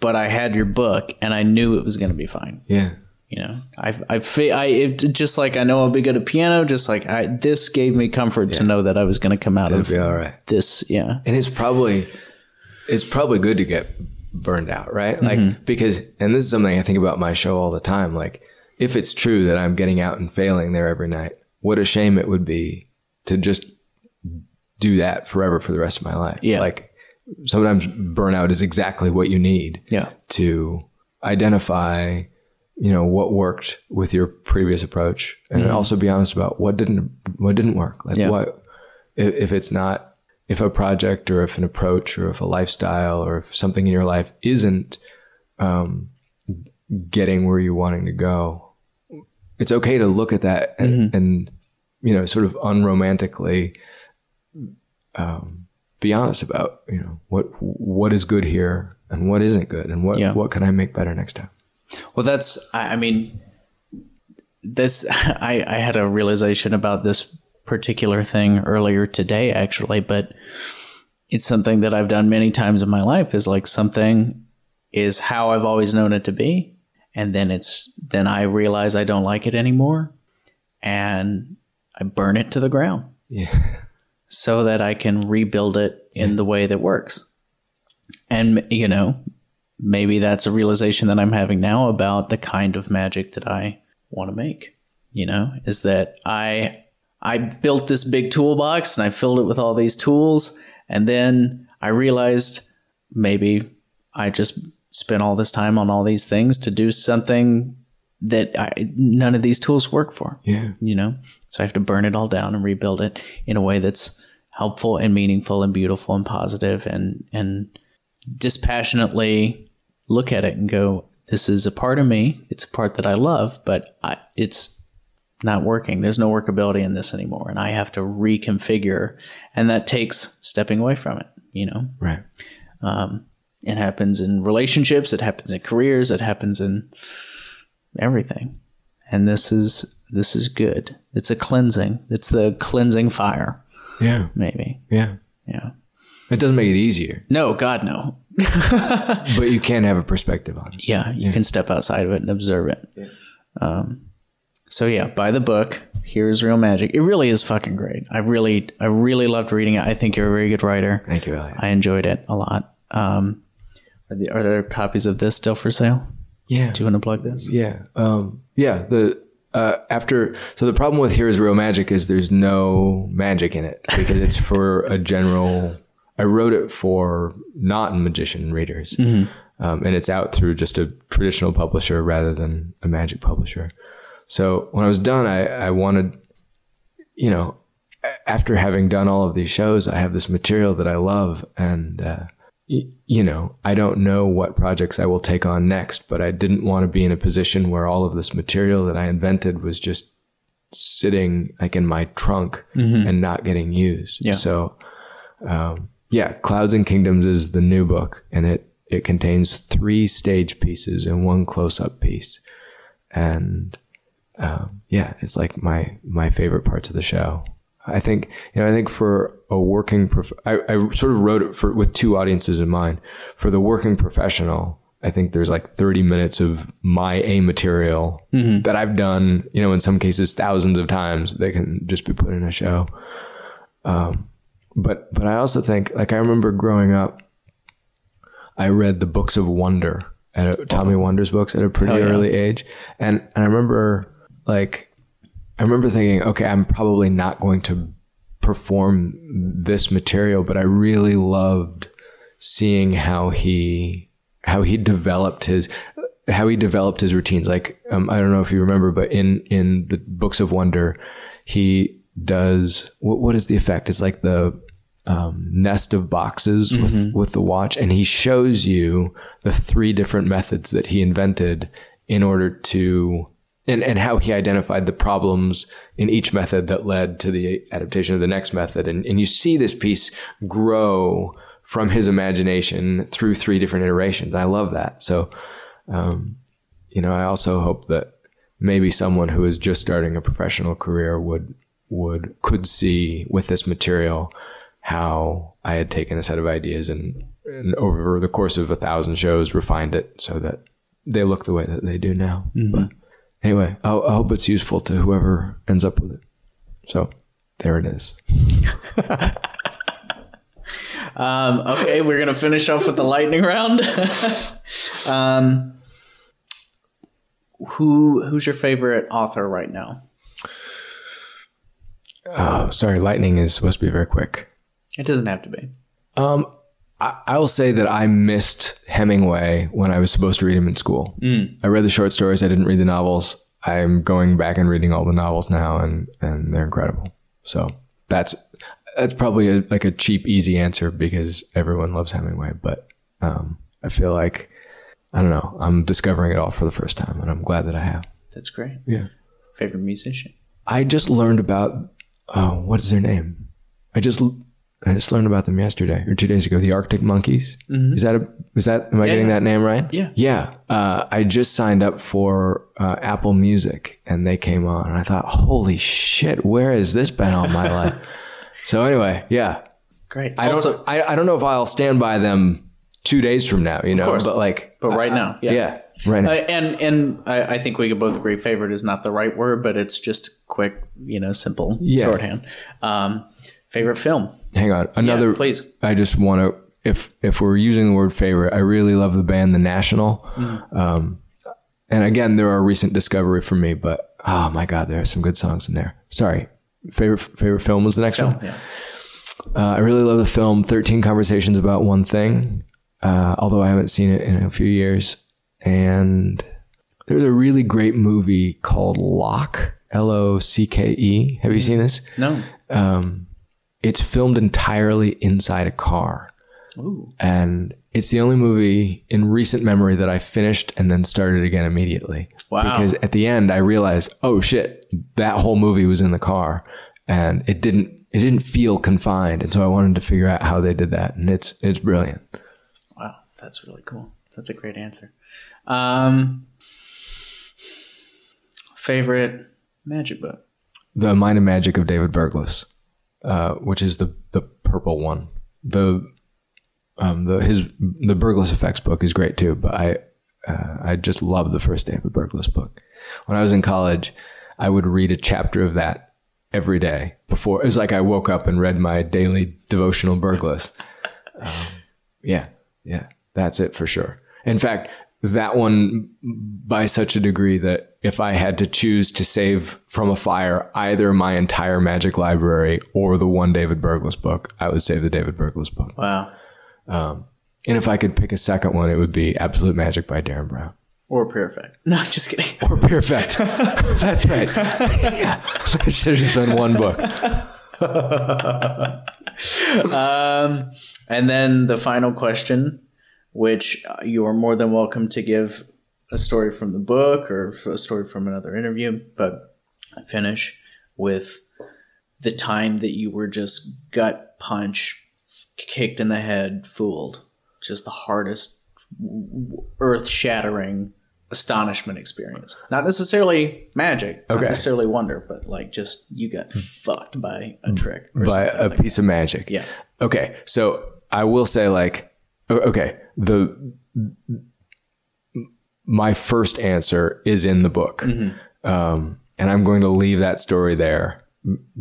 but I had your book, and I knew it was going to be fine. Yeah. You know, I I I it, just like I know I'll be good at piano. Just like I, this gave me comfort to know that I was going to come out of Be all right. this. Yeah. And it's probably it's probably good to get burned out, right? Like mm-hmm. because and this is something I think about my show all the time. Like if it's true that I'm getting out and failing there every night, what a shame it would be to just do that forever for the rest of my life. Yeah. Like sometimes burnout is exactly what you need Yeah. to identify, you know, what worked with your previous approach and also be honest about what didn't, what didn't work. Like Yeah. what, if, if it's not, if a project or if an approach or if a lifestyle or if something in your life isn't, um, getting where you're wanting to go, it's okay to look at that and, and you know, sort of unromantically, um, be honest about, you know, what, what is good here and what isn't good and what, Yeah. what can I make better next time? Well, that's, I, I mean, this, I, I had a realization about this particular thing earlier today, actually, but it's something that I've done many times in my life is like something is how I've always known it to be. And then it's, then I realize I don't like it anymore and I burn it to the ground Yeah. so that I can rebuild it in the way that works. And, you know, maybe that's a realization that I'm having now about the kind of magic that I want to make. You know, is that I I built this big toolbox and I filled it with all these tools and then I realized maybe I just spent all this time on all these things to do something that I, none of these tools work for Yeah. you know so i have to burn it all down and rebuild it in a way that's helpful and meaningful and beautiful and positive and and dispassionately look at it and go this is a part of me. It's a part that i love but I, it's not working. There's no workability in this anymore and i have to reconfigure. And that takes stepping away from it you know? Right. Um, it happens in relationships it happens in careers it happens in everything. And this is this is good. It's a cleansing. It's the cleansing fire Yeah. maybe Yeah. yeah It doesn't make it easier, no god no but you can have a perspective on it. yeah you can step outside of it and observe it um, so yeah buy the book here's real magic it really is fucking great i really i really loved reading it i think you're a very good writer Thank you, Elliot. i enjoyed it a lot um, are, the, are there copies of this still for sale Yeah. do you want to plug this Yeah. Um, yeah. The, uh, after, so the problem with Here's Real Magic is there's no magic in it because it's for a general, I wrote it for not magician readers. Um, and it's out through just a traditional publisher rather than a magic publisher. So when I was done, I, I wanted, you know, after having done all of these shows, I have this material that I love and, uh, you know, I don't know what projects I will take on next, but I didn't want to be in a position where all of this material that I invented was just sitting like in my trunk and not getting used. Yeah. So, um, yeah, Clouds and Kingdoms is the new book and it, it contains three stage pieces and one close up piece. And, um, yeah, it's like my, my favorite parts of the show. I think, you know, I think for a working, prof- I, I sort of wrote it for, with two audiences in mind. For the working professional, I think there's like 30 minutes of my A material that I've done, you know, in some cases thousands of times that can just be put in a show. Um, but, but I also think, like, I remember growing up, I read the books of wonder at a, Tommy Wonder's books at a pretty yeah. early age. And, and I remember like, I remember thinking, okay, I'm probably not going to perform this material, but I really loved seeing how he, how he developed his, how he developed his routines. Like, um, I don't know if you remember, but in, in the books of wonder, he does, what, what is the effect? It's like the, um, nest of boxes with, with the watch. And he shows you the three different methods that he invented in order to, and, and how he identified the problems in each method that led to the adaptation of the next method. And, and you see this piece grow from his imagination through three different iterations. I love that. So, um, you know, I also hope that maybe someone who is just starting a professional career would, would, could see with this material how I had taken a set of ideas and, and over the course of a thousand shows refined it so that they look the way that they do now. But anyway, I, I hope it's useful to whoever ends up with it. So there it is. Um, okay, we're gonna finish off with the lightning round. um, who who's your favorite author right now? Oh, sorry, lightning is supposed to be very quick. It doesn't have to be. Um, I, I will say that I missed Hemingway when I was supposed to read him in school. I read the short stories. I didn't read the novels. I'm going back and reading all the novels now, and and they're incredible. So that's that's probably a, like a cheap, easy answer because everyone loves Hemingway. But um, I feel like I don't know. I'm discovering it all for the first time, and I'm glad that I have. That's great. Yeah. Favorite musician? I just learned about oh, what is their name? I just I just learned about them yesterday or two days ago. The Arctic Monkeys. Is that a is that am I getting yeah. that name right? Yeah. Yeah. Uh, I just signed up for uh, Apple Music and they came on and I thought, holy shit, where has this been all my life? So anyway, yeah. Great. I Also- don't I, I don't know if I'll stand by them two days from now, you know, course. but like But right now, yeah. yeah, right now. Uh, and and I, I think we could both agree favorite is not the right word, but it's just quick, you know, simple Yeah. shorthand. Um, favorite film? Hang on. Another Yeah, please. I just want to if if we're using the word favorite, I really love the band The National. Mm-hmm. Um, and again, they're a recent discovery for me, but oh my god, there are some good songs in there. Sorry. Favorite favorite film was the next one. Yeah. Uh, I really love the film 13 Conversations About One Thing, uh, although I haven't seen it in a few years. And there's a really great movie called Locke, L O C K E. Have you seen this? No. Um, it's filmed entirely inside a car. Ooh. And it's the only movie in recent memory that I finished and then started again immediately. Wow. Because at the end I realized, oh shit, that whole movie was in the car and it didn't it didn't feel confined. And so I wanted to figure out how they did that. And it's it's brilliant. Wow, that's really cool. That's a great answer. Um, favorite magic book? The Mind and Magic of David Berglas, uh, which is the the purple one. The um, the his the Berglas Effects book is great too, but I uh, I just love the first day David Berglas book. When I was in college, I would read a chapter of that every day before. It was like I woke up and read my daily devotional Berglas. Um, yeah, yeah, that's it for sure. In fact, that one by such a degree that if I had to choose to save from a fire either my entire magic library or the one David Berglas book, I would save the David Berglas book. Wow. And if I could pick a second one, it would be Absolute Magic by Derren Brown. Or Pure Effect. No, I'm just kidding. Or Perfect. That's right. yeah. There should have just been one book. Um, and then the final question, which uh, you are more than welcome to give a story from the book or a story from another interview, but I finish with the time that you were just gut punch, kicked in the head, fooled. Just the hardest, earth shattering astonishment experience. Not necessarily magic, not Okay. necessarily wonder, but like just you got fucked by a trick. Or By a piece of magic. Yeah. Okay. So I will say, like, okay, the my first answer is in the book. Um, and I'm going to leave that story there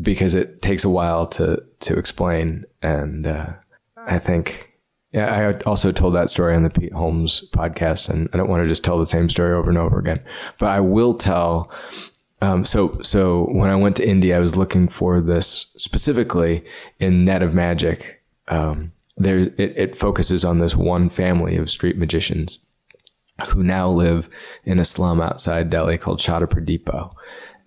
because it takes a while to to explain. And uh, I think, yeah, I also told that story on the Pete Holmes podcast, and I don't want to just tell the same story over and over again. But I will tell. Um, so so when I went to India, I was looking for this specifically in Net of Magic. Um, there, it, it focuses on this one family of street magicians who now live in a slum outside Delhi called Shadipur Depot.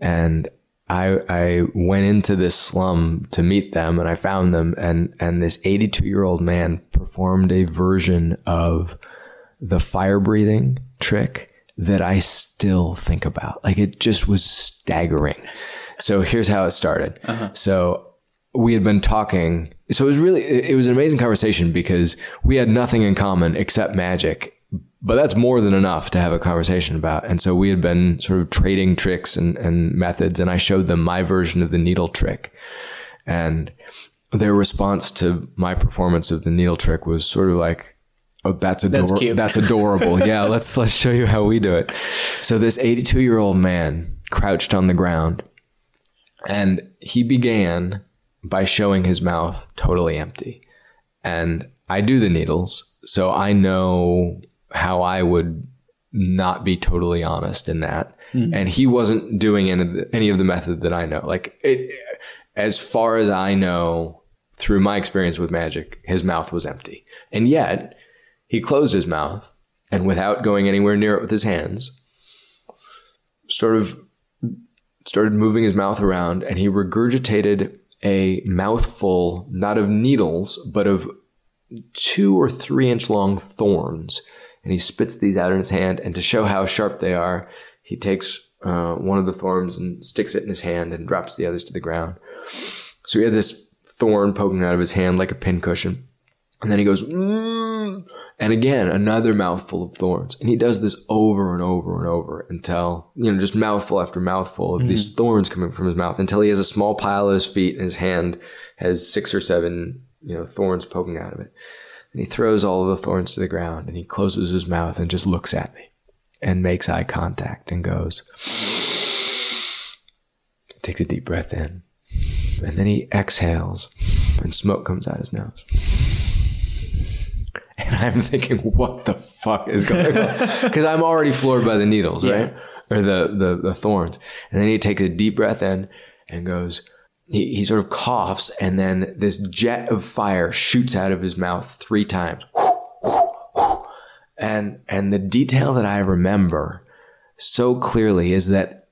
And I, I went into this slum to meet them and I found them and, and this 82 year old man performed a version of the fire breathing trick that I still think about. Like it just was staggering. So here's how it started. Uh-huh. So we had been talking. So it was really, it was an amazing conversation because we had nothing in common except magic. But that's more than enough to have a conversation about. And so we had been sort of trading tricks and, and methods, and I showed them my version of the needle trick. And their response to my performance of the needle trick was sort of like, "Oh, that's That's adorable. cute." That's adorable. yeah, let's let's show you how we do it." So this 82 year old man crouched on the ground, and he began by showing his mouth totally empty. And I do the needles, so I know how I would not be totally honest in that. Hmm. And he wasn't doing any of, the, any of the method that I know. Like it, as far as I know through my experience with magic, his mouth was empty. And yet, he closed his mouth and without going anywhere near it with his hands, sort of started moving his mouth around and he regurgitated a mouthful, not of needles, but of two or three inch long thorns. And he spits these out in his hand. And to show how sharp they are, he takes uh, one of the thorns and sticks it in his hand and drops the others to the ground. So he had this thorn poking out of his hand like a pincushion. And then he goes, mm, and again, another mouthful of thorns. And he does this over and over and over until, you know, just mouthful after mouthful of mm-hmm. these thorns coming from his mouth until he has a small pile at his feet and his hand has six or seven, you know, thorns poking out of it. And he throws all of the thorns to the ground and he closes his mouth and just looks at me and makes eye contact and goes, takes a deep breath in. And then he exhales and smoke comes out his nose. And I'm thinking, what the fuck is going on? Because I'm already floored by the needles, yeah. right? Or the, the, the thorns. And then he takes a deep breath in and goes, he, he sort of coughs, and then this jet of fire shoots out of his mouth three times. And, and the detail that I remember so clearly is that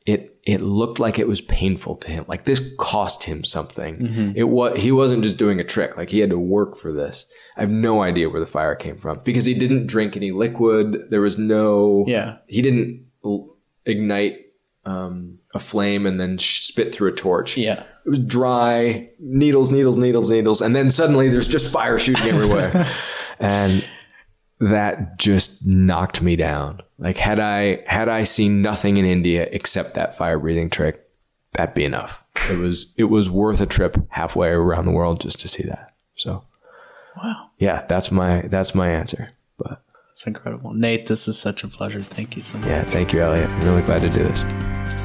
it looked like it was painful to him. Like this cost him something. Mm-hmm. It was he wasn't just doing a trick. Like he had to work for this. I have no idea where the fire came from because he didn't drink any liquid. There was no yeah. He didn't ignite um, a flame and then spit through a torch. Yeah. It was dry, needles, needles, needles, needles, and then suddenly there's just fire shooting everywhere. and that just knocked me down. Like had I had I seen nothing in India except that fire breathing trick, that'd be enough. It was it was worth a trip halfway around the world just to see that. So Wow. Yeah, that's my that's my answer. But that's incredible. Nate, this is such a pleasure. Thank you so much. Yeah, thank you, Elliot. I'm really glad to do this.